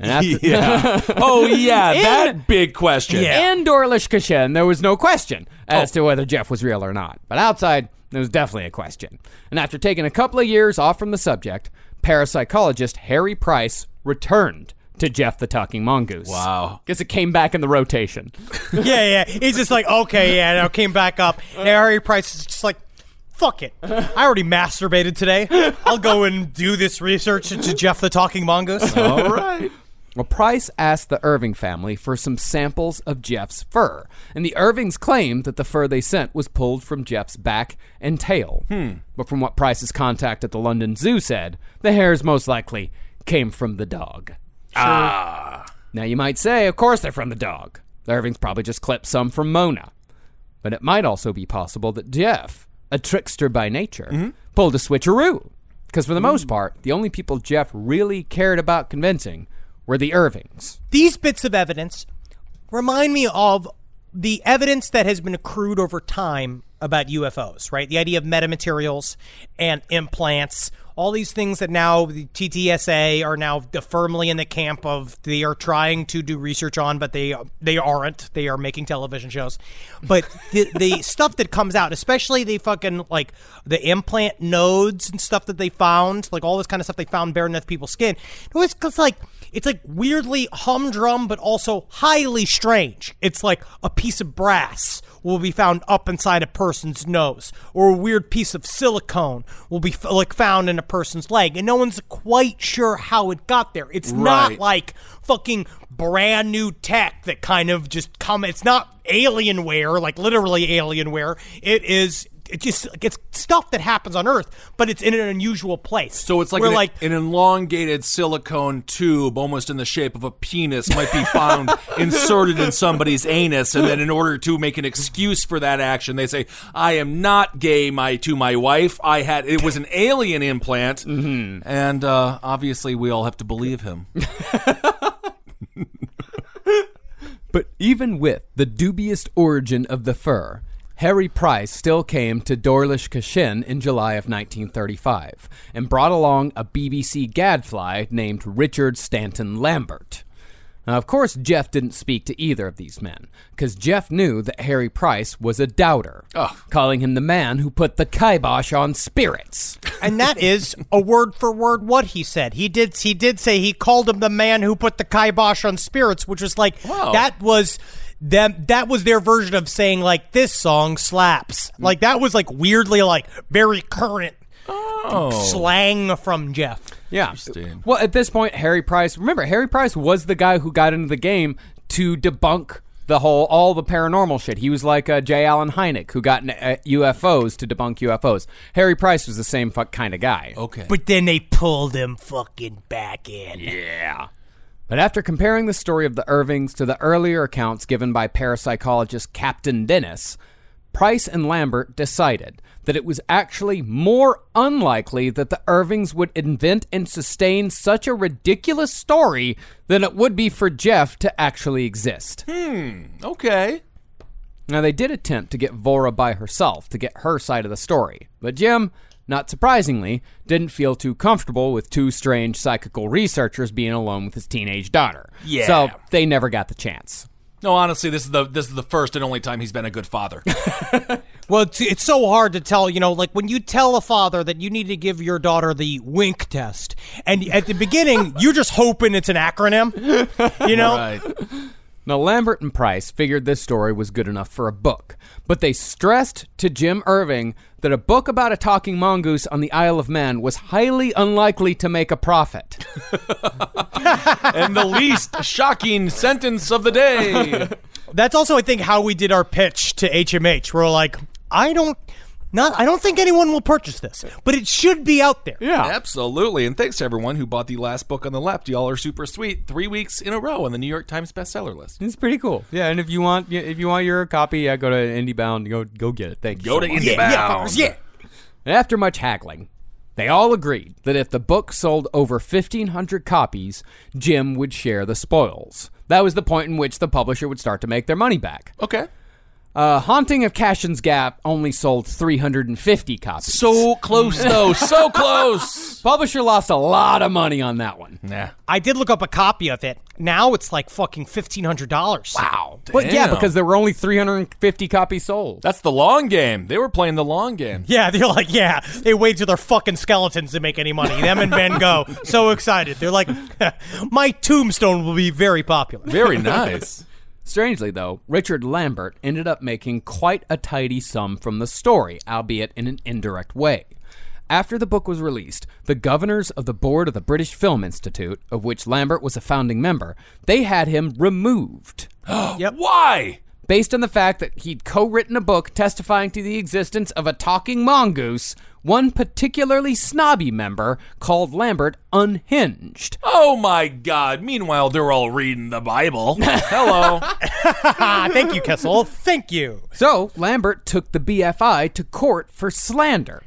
And after, Yeah. oh yeah, that big question. Yeah. In Doarlish Cashen, there was no question as Oh. to whether Gef was real or not. But outside, there was definitely a question. And after taking a couple of years off from the subject, parapsychologist Harry Price returned to Gef the Talking Mongoose. Wow. Guess it came back in the rotation. yeah, yeah. He's just like, okay, yeah, now came back up. And Harry Price is just like, fuck it. I already masturbated today. I'll go and do this research into Gef the Talking Mongoose. All right. Well, Price asked the Irving family for some samples of Gef's fur, and the Irvings claimed that the fur they sent was pulled from Gef's back and tail. Hmm. But from what Price's contact at the London Zoo said, the hairs most likely came from the dog. Ah. Now you might say, of course they're from the dog. The Irvings probably just clipped some from Mona. But it might also be possible that Gef, a trickster by nature, mm-hmm. pulled a switcheroo. Because for the mm. most part, the only people Gef really cared about convincing were the Irvings. These bits of evidence remind me of the evidence that has been accrued over time about UFOs, right? The idea of metamaterials and implants, all these things that now the TTSA are now firmly in the camp of they are trying to do research on, but they they aren't. They are making television shows. But the the stuff that comes out, especially the fucking like the implant nodes and stuff that they found, like all this kind of stuff they found beneath people's skin. It was it's like it's like weirdly humdrum, but also highly strange. It's like a piece of brass will be found up inside a person's nose, or a weird piece of silicone will be like found in a person's leg, and no one's quite sure how it got there. It's not like fucking brand new tech that kind of just come. It's not alienware, like literally alienware. It is. It just it's stuff that happens on Earth, but it's in an unusual place. So it's like an, like an elongated silicone tube, almost in the shape of a penis, might be found inserted in somebody's anus, and then in order to make an excuse for that action, they say, "I am not gay." My to my wife, I had it was an alien implant, and uh, obviously we all have to believe him. But even with the dubious origin of the fur, Harry Price still came to Doarlish Cashen in July of 1935 and brought along a BBC gadfly named Richard Stanton Lambert. Now, of course, Gef didn't speak to either of these men, because Gef knew that Harry Price was a doubter, calling him the man who put the kibosh on spirits. and that is a word for word what he said. He did he did say he called him the man who put the kibosh on spirits, which was like that was them that was their version of saying like this song slaps. Like that was like weirdly like very current slang from Gef. Yeah. Well, at this point, Harry Price, remember, Harry Price was the guy who got into the game to debunk the whole all the paranormal shit. He was like uh, J. Allen Hynek, who got uh, UFOs to debunk UFOs. Harry Price was the same fuck kind of guy. Okay. But then they pulled him fucking back in. Yeah. But after comparing the story of the Irvings to the earlier accounts given by parapsychologist Captain Dennis, Price and Lambert decided that it was actually more unlikely that the Irvings would invent and sustain such a ridiculous story than it would be for Gef to actually exist. Hmm, okay. Now, they did attempt to get Voirrey by herself to get her side of the story, but Jim, not surprisingly, didn't feel too comfortable with two strange psychical researchers being alone with his teenage daughter. Yeah. So they never got the chance. No, honestly, this is the this is the first and only time he's been a good father. Well, it's, it's so hard to tell, you know, like when you tell a father that you need to give your daughter the wink test, and at the beginning, you're just hoping it's an acronym, you know? right. Now, Lambert and Price figured this story was good enough for a book, but they stressed to Jim Irving that a book about a talking mongoose on the Isle of Man was highly unlikely to make a profit. And the least shocking sentence of the day. That's also, I think, how we did our pitch to HMH. We're like, I don't, not, I don't think anyone will purchase this, but it should be out there. Yeah. Absolutely. And thanks to everyone who bought the last book on the left. Y'all are super sweet. Three weeks in a row on the New York Times bestseller list. It's pretty cool. Yeah, and if you want if you want your copy, yeah, go to IndieBound, go go get it. Thank you. Go so to much. IndieBound. Yeah, fuckers, yeah. And After much haggling, they all agreed that if the book sold over 1,500 copies, Jim would share the spoils. That was the point in which the publisher would start to make their money back. Okay. Uh, Haunting of Cashen's Gap only sold 350 copies. So close, though. so close. Publisher lost a lot of money on that one. Yeah. I did look up a copy of it. Now it's like fucking $1,500. Wow. But yeah, Damn. because there were only 350 copies sold. That's the long game. They were playing the long game. Yeah, they're like, yeah, they wait till their fucking skeletons to make any money. Them and Van Gogh, so excited. They're like, my tombstone will be very popular. Very nice. Strangely, though, Richard Lambert ended up making quite a tidy sum from the story, albeit in an indirect way. After the book was released, the governors of the board of the British Film Institute, of which Lambert was a founding member, they had him removed. Why? Based on the fact that he'd co written a book testifying to the existence of a talking mongoose, one particularly snobby member called Lambert unhinged. Oh my God. Meanwhile, they're all reading the Bible. Hello. Ah, thank you, Kessel. Thank you. So Lambert took the BFI to court for slander.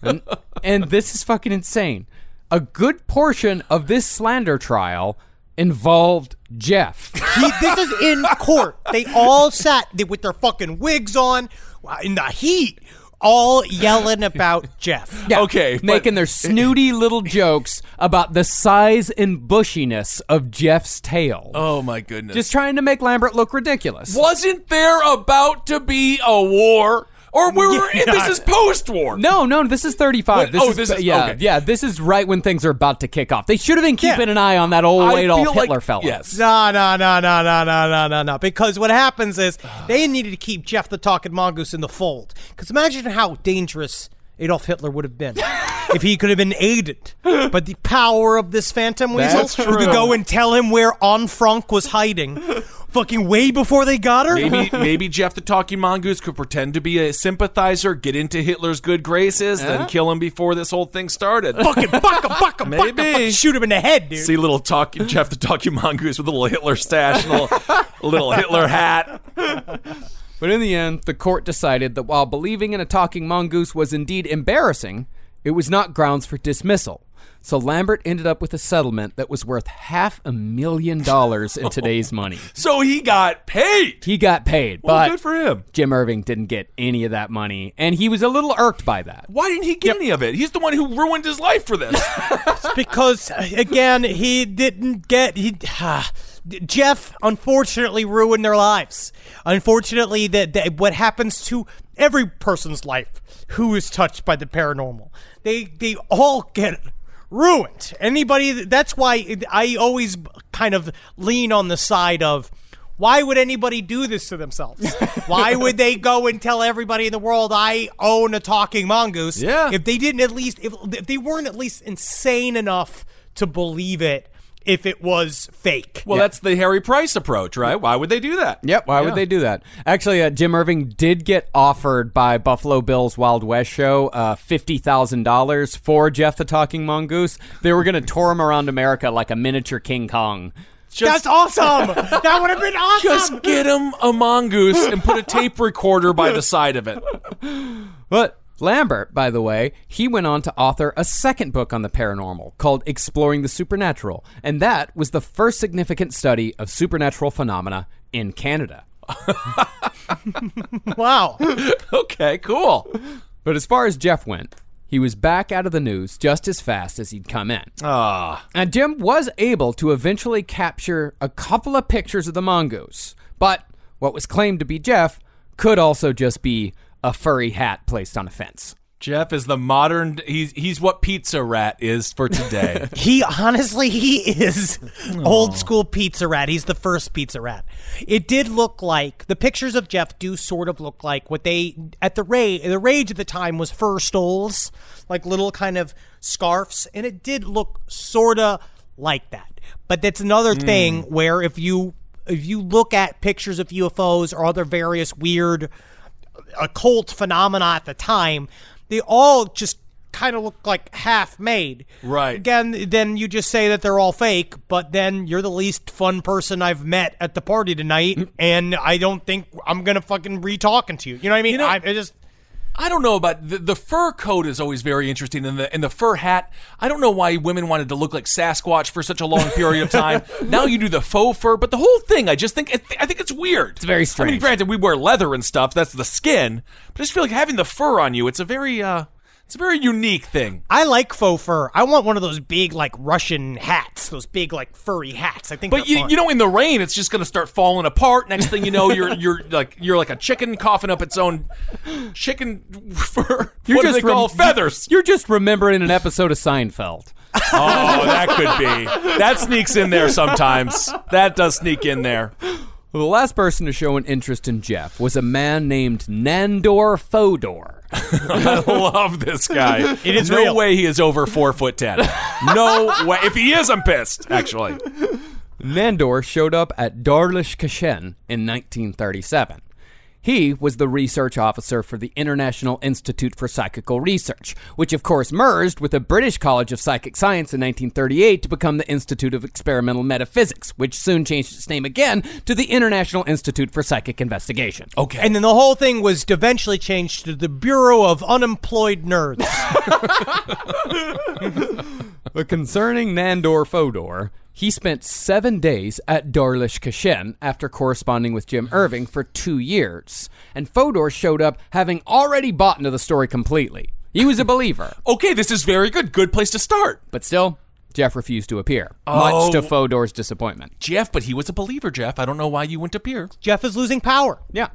And, and this is fucking insane. A good portion of this slander trial involved Gef. He, this is in court. They all sat with their fucking wigs on in the heat, all yelling about Gef. Yeah, Okay, but- making their snooty little jokes about the size and bushiness of Gef's tail. Oh my goodness. Just trying to make Lambert look ridiculous. wasn't there about to be a war? Or we were in this is post war. No, no, this is 35. What? This Oh, is, this is- yeah, okay. yeah, this is right when things are about to kick off. They should have been keeping Yeah. an eye on that old I Adolf feel like- Hitler fella. Yes. No, no, no, no, no, no, no, no, no. Because what happens is they needed to keep Gef the Talking Mongoose in the fold. Because imagine how dangerous Adolf Hitler would have been if he could have been aided. But the power of this Phantom Weasel, That's who could go and tell him where Anne Frank was hiding, fucking way before they got her. Maybe maybe Gef the Talking Mongoose could pretend to be a sympathizer, get into Hitler's good graces, then kill him before this whole thing started. fucking buck him, buck him, buck him, Maybe. fucking shoot him in the head, dude. See little talk Gef the Talking Mongoose with a little Hitler stash, and a little, a little Hitler hat. But in the end, the court decided that while believing in a talking mongoose was indeed embarrassing, it was not grounds for dismissal. So Lambert ended up with a settlement that was worth half a million dollars in today's money. So he got paid. He got paid, Well, but good for him. Jim Irving didn't get any of that money, and he was a little irked by that. Why didn't he get any of it? He's the one who ruined his life for this. because uh, again he didn't get he Jeff unfortunately ruined their lives. Unfortunately, that, that what happens to every person's life who is touched by the paranormal, they they all get ruined. Anybody that's why I always kind of lean on the side of why would anybody do this to themselves? Why would they go and tell everybody in the world I own a talking mongoose? Yeah. If they didn't at least if, if they weren't at least insane enough to believe it if it was fake. Well, that's the Harry Price approach, right? Why would they do that? Yep. Why Yeah. would they do that? Actually, uh, Jim Irving did get offered by Buffalo Bill's Wild West show uh, fifty thousand dollars for Gef the Talking Mongoose. They were going to tour him around America like a miniature King Kong. Just, that's awesome. that would have been awesome. just get him a mongoose and put a tape recorder by the side of it. But Lambert, by the way, he went on to author a second book on the paranormal called Exploring the Supernatural, and that was the first significant study of supernatural phenomena in Canada. wow. Okay, cool. But as far as Gef went, he was back out of the news just as fast as he'd come in. Ah, And Jim was able to eventually capture a couple of pictures of the mongoose, but what was claimed to be Gef could also just be a furry hat placed on a fence. Gef is the modern. He's he's what Pizza Rat is for today. He honestly he is old school pizza rat. He's the first pizza rat. It did look like the pictures of Gef do sort of look like what they at the rage the rage at the time was fur stoles, like little kind of scarfs, and it did look sorta like that. But that's another hmm. thing where if you if you look at pictures of UFOs or other various weird occult phenomena at the time, they all just kind of look like half made. Right. Again, then you just say that they're all fake, but then you're the least fun person I've met at the party tonight, mm. and I don't think I'm gonna fucking re talking to you. You know what I mean? know- I, I just I don't know about the, the fur coat is always very interesting, and the and the fur hat. I don't know why women wanted to look like Sasquatch for such a long period of time. now you do the faux fur, but the whole thing, I just think I think it's weird. It's very strange. I mean, granted, we wear leather and stuff. That's the skin, but I just feel like having the fur on you. It's a very uh, it's a very unique thing. I like faux fur. I want one of those big like Russian hats, those big like furry hats. I think. But you, fun. you know, in the rain, it's just going to start falling apart. Next thing you know, you're you're like you're like a chicken coughing up its own chicken fur. what do they rem- call feathers? You're just remembering an episode of Seinfeld. Oh, that could be. That sneaks in there sometimes. That does sneak in there. Well, the last person to show an interest in Jeff was a man named Nandor Fodor. I love this guy. It is no real. way he is over four foot ten. No way. If he is, I'm pissed. Actually, Nandor showed up at Doarlish Cashen in 1937. He was the research officer for the International Institute for Psychical Research, which of course merged with the British College of Psychic Science in 1938 to become the Institute of Experimental Metaphysics, which soon changed its name again to the International Institute for Psychic Investigation. okay. And then the whole thing was eventually changed to the Bureau of Unemployed Nerds. But concerning Nandor Fodor, he spent seven days at Doarlish Cashen after corresponding with Jim Irving for two years. And Fodor showed up having already bought into the story completely. He was a believer, okay, this is very good. Good place to start. but still, Gef refused to appear, Oh. much to oh. Fodor's disappointment. Gef, but he was a believer, Gef. I don't know why you wouldn't appear. Gef is losing power. Yeah.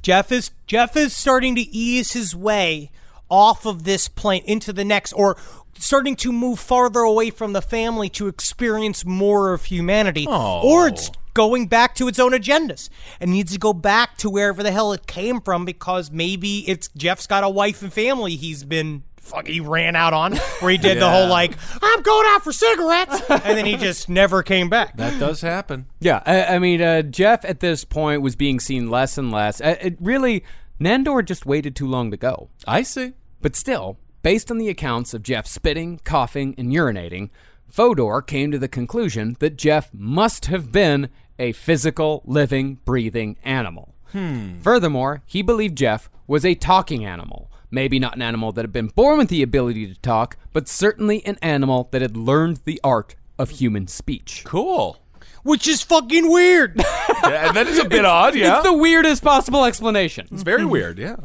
Gef is Gef is starting to ease his way off of this plane into the next or starting to move farther away from the family to experience more of humanity or it's going back to its own agendas and needs to go back to wherever the hell it came from because maybe it's Gef's got a wife and family he's been fuck he ran out on where he did the whole like I'm going out for cigarettes and then he just never came back. That does happen. Yeah, I, I mean, uh, Gef at this point was being seen less and less. Uh, it really, Nandor just waited too long to go. I see. But still, based on the accounts of Gef spitting, coughing, and urinating, Fodor came to the conclusion that Gef must have been a physical, living, breathing animal. Hmm. Furthermore, he believed Gef was a talking animal. Maybe not an animal that had been born with the ability to talk, but certainly an animal that had learned the art of human speech. Cool. Which is fucking weird. Yeah, that is a bit odd. Yeah, It's the weirdest possible explanation. it's very weird. Yeah.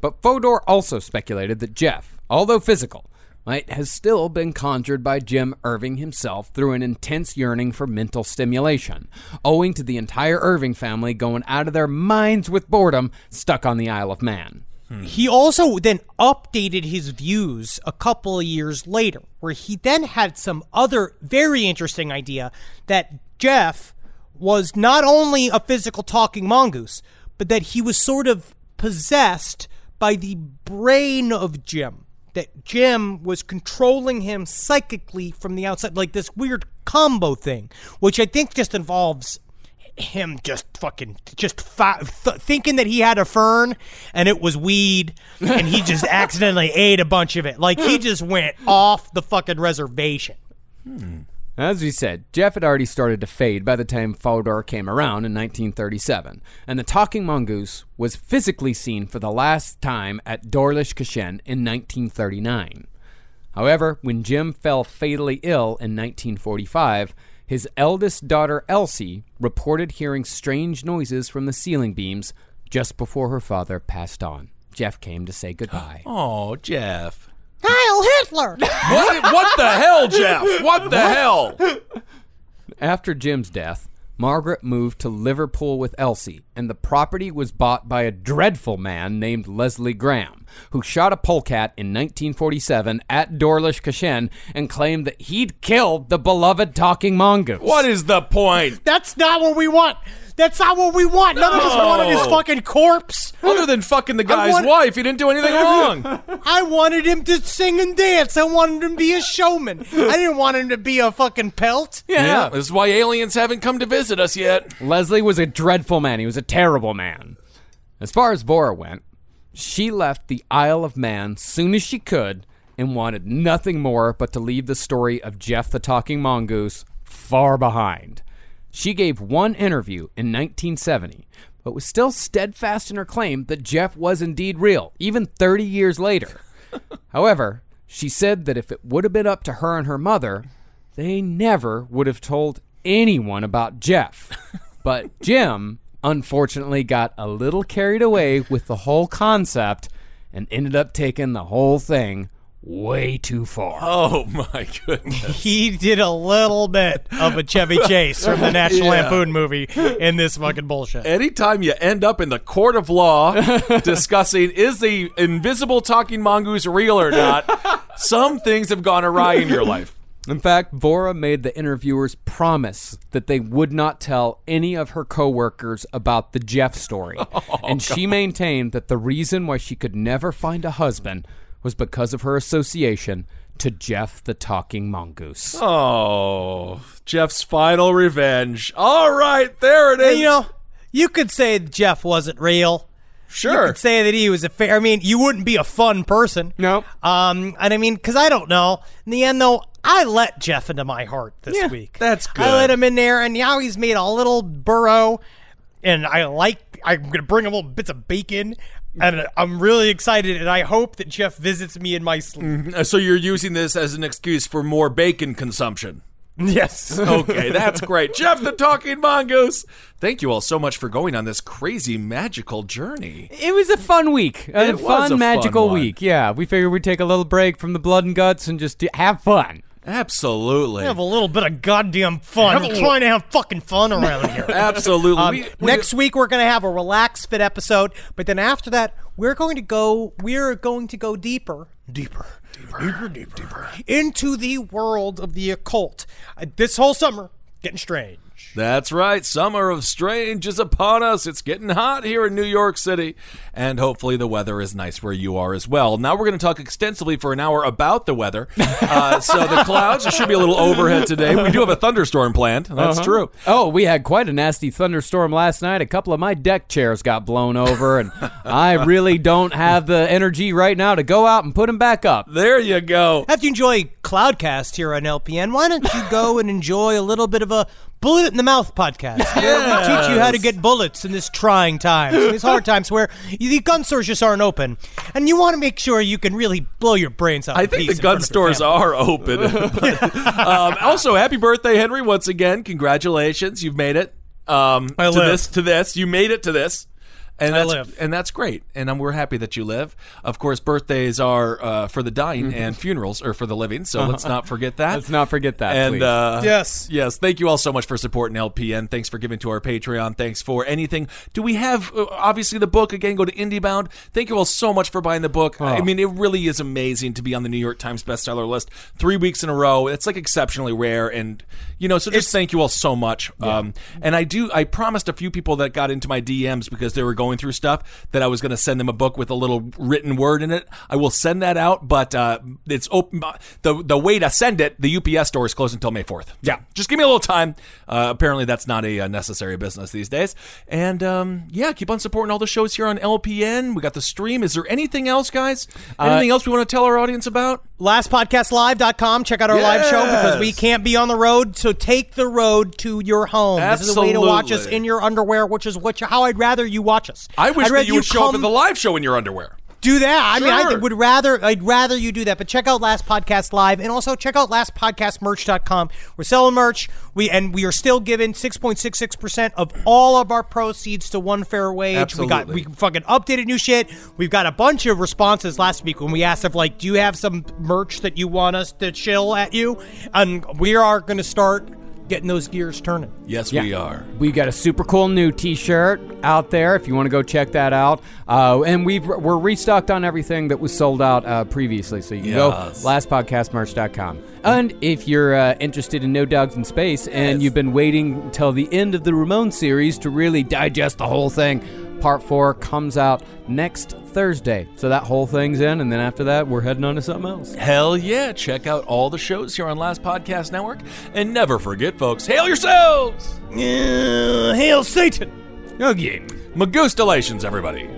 But Fodor also speculated that Gef, although physical, might has still been conjured by Jim Irving himself through an intense yearning for mental stimulation, owing to the entire Irving family going out of their minds with boredom stuck on the Isle of Man. Hmm. He also then updated his views a couple of years later, where he then had some other very interesting idea that Gef was not only a physical talking mongoose, but that he was sort of possessed by the brain of Jim. That Jim was controlling him psychically from the outside, like this weird combo thing, which I think just involves him just fucking just fi- th- thinking that he had a fern and it was weed and he just accidentally ate a bunch of it. Like he just went off the fucking reservation. Hmm. As we said, Gef had already started to fade by the time Fodor came around in 1937, and the talking mongoose was physically seen for the last time at Doarlish Cashen in 1939. However, when Jim fell fatally ill in 1945, his eldest daughter Elsie reported hearing strange noises from the ceiling beams just before her father passed on. Gef came to say goodbye. Oh, Gef. Heil Hitler What, what the hell, Gef? What the hell? After Jim's death, Margaret moved to Liverpool with Elsie, and the property was bought by a dreadful man named Leslie Graham, who shot a polecat in 1947 at Doarlish Cashen and claimed that he'd killed the beloved talking mongoose. What is the point? that's not what we want that's not what we want none of us wanted his fucking corpse Other than fucking the guy's want- wife, he didn't do anything wrong. I wanted him to sing and dance. I wanted him to be a showman. I didn't want him to be a fucking pelt. Yeah, this is why aliens haven't come to visit us yet. Leslie was a dreadful man. He was a terrible man. As far as Voirrey went, she left the Isle of Man soon as she could and wanted nothing more but to leave the story of Gef the Talking Mongoose far behind. She gave one interview in 1970, but was still steadfast in her claim that Gef was indeed real, even 30 years later. However, she said that if it would have been up to her and her mother, they never would have told anyone about Gef. But Jim, unfortunately, got a little carried away with the whole concept and ended up taking the whole thing way too far. Oh my goodness. He did a little bit of a Chevy Chase from the National Yeah. Lampoon movie in this fucking bullshit. Anytime you end up in the court of law discussing is the invisible talking mongoose real or not, some things have gone awry in your life. In fact, Voirrey made the interviewers promise that they would not tell any of her coworkers about the Gef story. and she maintained that the reason why she could never find a husband was because of her association to Gef the talking mongoose. Oh, Gef's final revenge. All right, there it is. And, you know, you could say Gef wasn't real. You sure. could say that he was a fair. I mean, you wouldn't be a fun person. No. Um, and I mean, because I don't know. In the end, though, I let Gef into my heart this Yeah, week. that's good. I let him in there, and now he's made a little burrow, and I like. I'm gonna bring him little bits of bacon, and I'm really excited, and I hope that Gef visits me in my sleep. Uh, So you're using this as an excuse for more bacon consumption. Yes. Okay, that's great. Gef the Talking Mongoose. Thank you all so much for going on this crazy magical journey. It was a fun week. A It was fun, a fun magical one. week. Yeah, we figured we'd take a little break from the blood and guts and just have fun. Absolutely. Have a little bit of goddamn fun. I'm trying to have fucking fun around here. Absolutely. Um, We- we- next week we're going to have a relaxed fit episode, but then after that we're going to go. We're going to go deeper, deeper, deeper, deeper, deeper, deeper into the world of the occult. Uh, this whole summer, getting strange. That's right. Summer of Strange is upon us. It's getting hot here in New York City. And hopefully the weather is nice where you are as well. Now we're going to talk extensively for an hour about the weather. Uh, so the clouds, should be a little overhead today. We do have a thunderstorm planned. That's true. Oh, we had quite a nasty thunderstorm last night. A couple of my deck chairs got blown over, and I really don't have the energy right now to go out and put them back up. There you go. After you enjoy Cloudcast here on LPN, why don't you go and enjoy a little bit of a bullet in the mouth podcast? Where we teach you how to get bullets in this trying times, in these hard times where the gun stores just aren't open, and you want to make sure you can really blow your brains out. I think the gun front of your stores are open. But, um, also, happy birthday, Henry! Once again, congratulations. You've made it. Um, I to live. this. To this, you made it to this. And I that's, live. and that's great, and we're happy that you live. Of course, birthdays are uh, for the dying, and funerals are for the living. So let's not forget that. Let's not forget that, And please. uh, Yes. yes, thank you all so much for supporting LPN. Thanks for giving to our Patreon. Thanks for anything. Do we have uh, obviously the book again? Go to IndieBound. Thank you all so much for buying the book. I mean, it really is amazing to be on the New York Times bestseller list three weeks in a row. It's like exceptionally rare, and you know, so just thank you all so much. Um, and I do. I promised a few people that got into my DMs because they were going going through stuff that I was going to send them a book with a little written word in it. I will send that out, but uh, it's open. the The way to send it, the UPS store is closed until May fourth. Yeah, just give me a little time. Uh, apparently, that's not a, uh necessary business these days. And um, yeah, keep on supporting all the shows here on LPN. We got the stream. Is there anything else, guys? Anything else we want to tell our audience about? lastpodcastlive.com. Check out our live show because we can't be on the road. So take the road to your home. Absolutely. This is a way to watch us in your underwear, which is what you, how I'd rather you watch us. I wish that you would show up come- at the live show in your underwear. do that. I mean, I would rather I'd rather you do that. But check out Last Podcast Live and also check out lastpodcastmerch.com. We're selling merch. We and we are still giving 6.66% of all of our proceeds to one fair wage. We got we fucking updated new shit. We've got a bunch of responses last week when we asked if like, do you have some merch that you want us to chill at you? And we are going to start getting those gears turning. Yes, Yeah. we are. We got a super cool new T-shirt out there. If you want to go check that out, uh, and we've we're restocked on everything that was sold out uh, previously, so you can Yes. go lastpodcastmerch.com. And if you're uh, interested in No Dogs in Space and Yes. you've been waiting until the end of the Ramon series to really digest the whole thing, part four comes out next Thursday. So that whole thing's in, and then after that, we're heading on to something else. Hell yeah. Check out all the shows here on Last Podcast Network. And never forget, folks, hail yourselves! Uh, hail Satan! Again. Magustalations, everybody.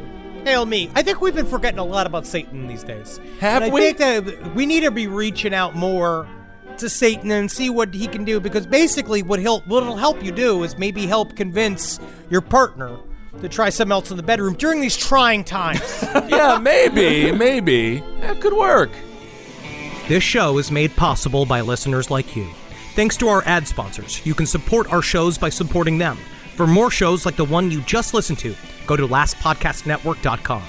Hail me. I think we've been forgetting a lot about Satan these days. Have and I we? think that we need to be reaching out more to Satan and see what he can do because basically what he'll what it'll help you do is maybe help convince your partner to try something else in the bedroom during these trying times. Yeah, maybe, maybe. That could work. This show is made possible by listeners like you. Thanks to our ad sponsors, you can support our shows by supporting them. For more shows like the one you just listened to, go to lastpodcastnetwork.com.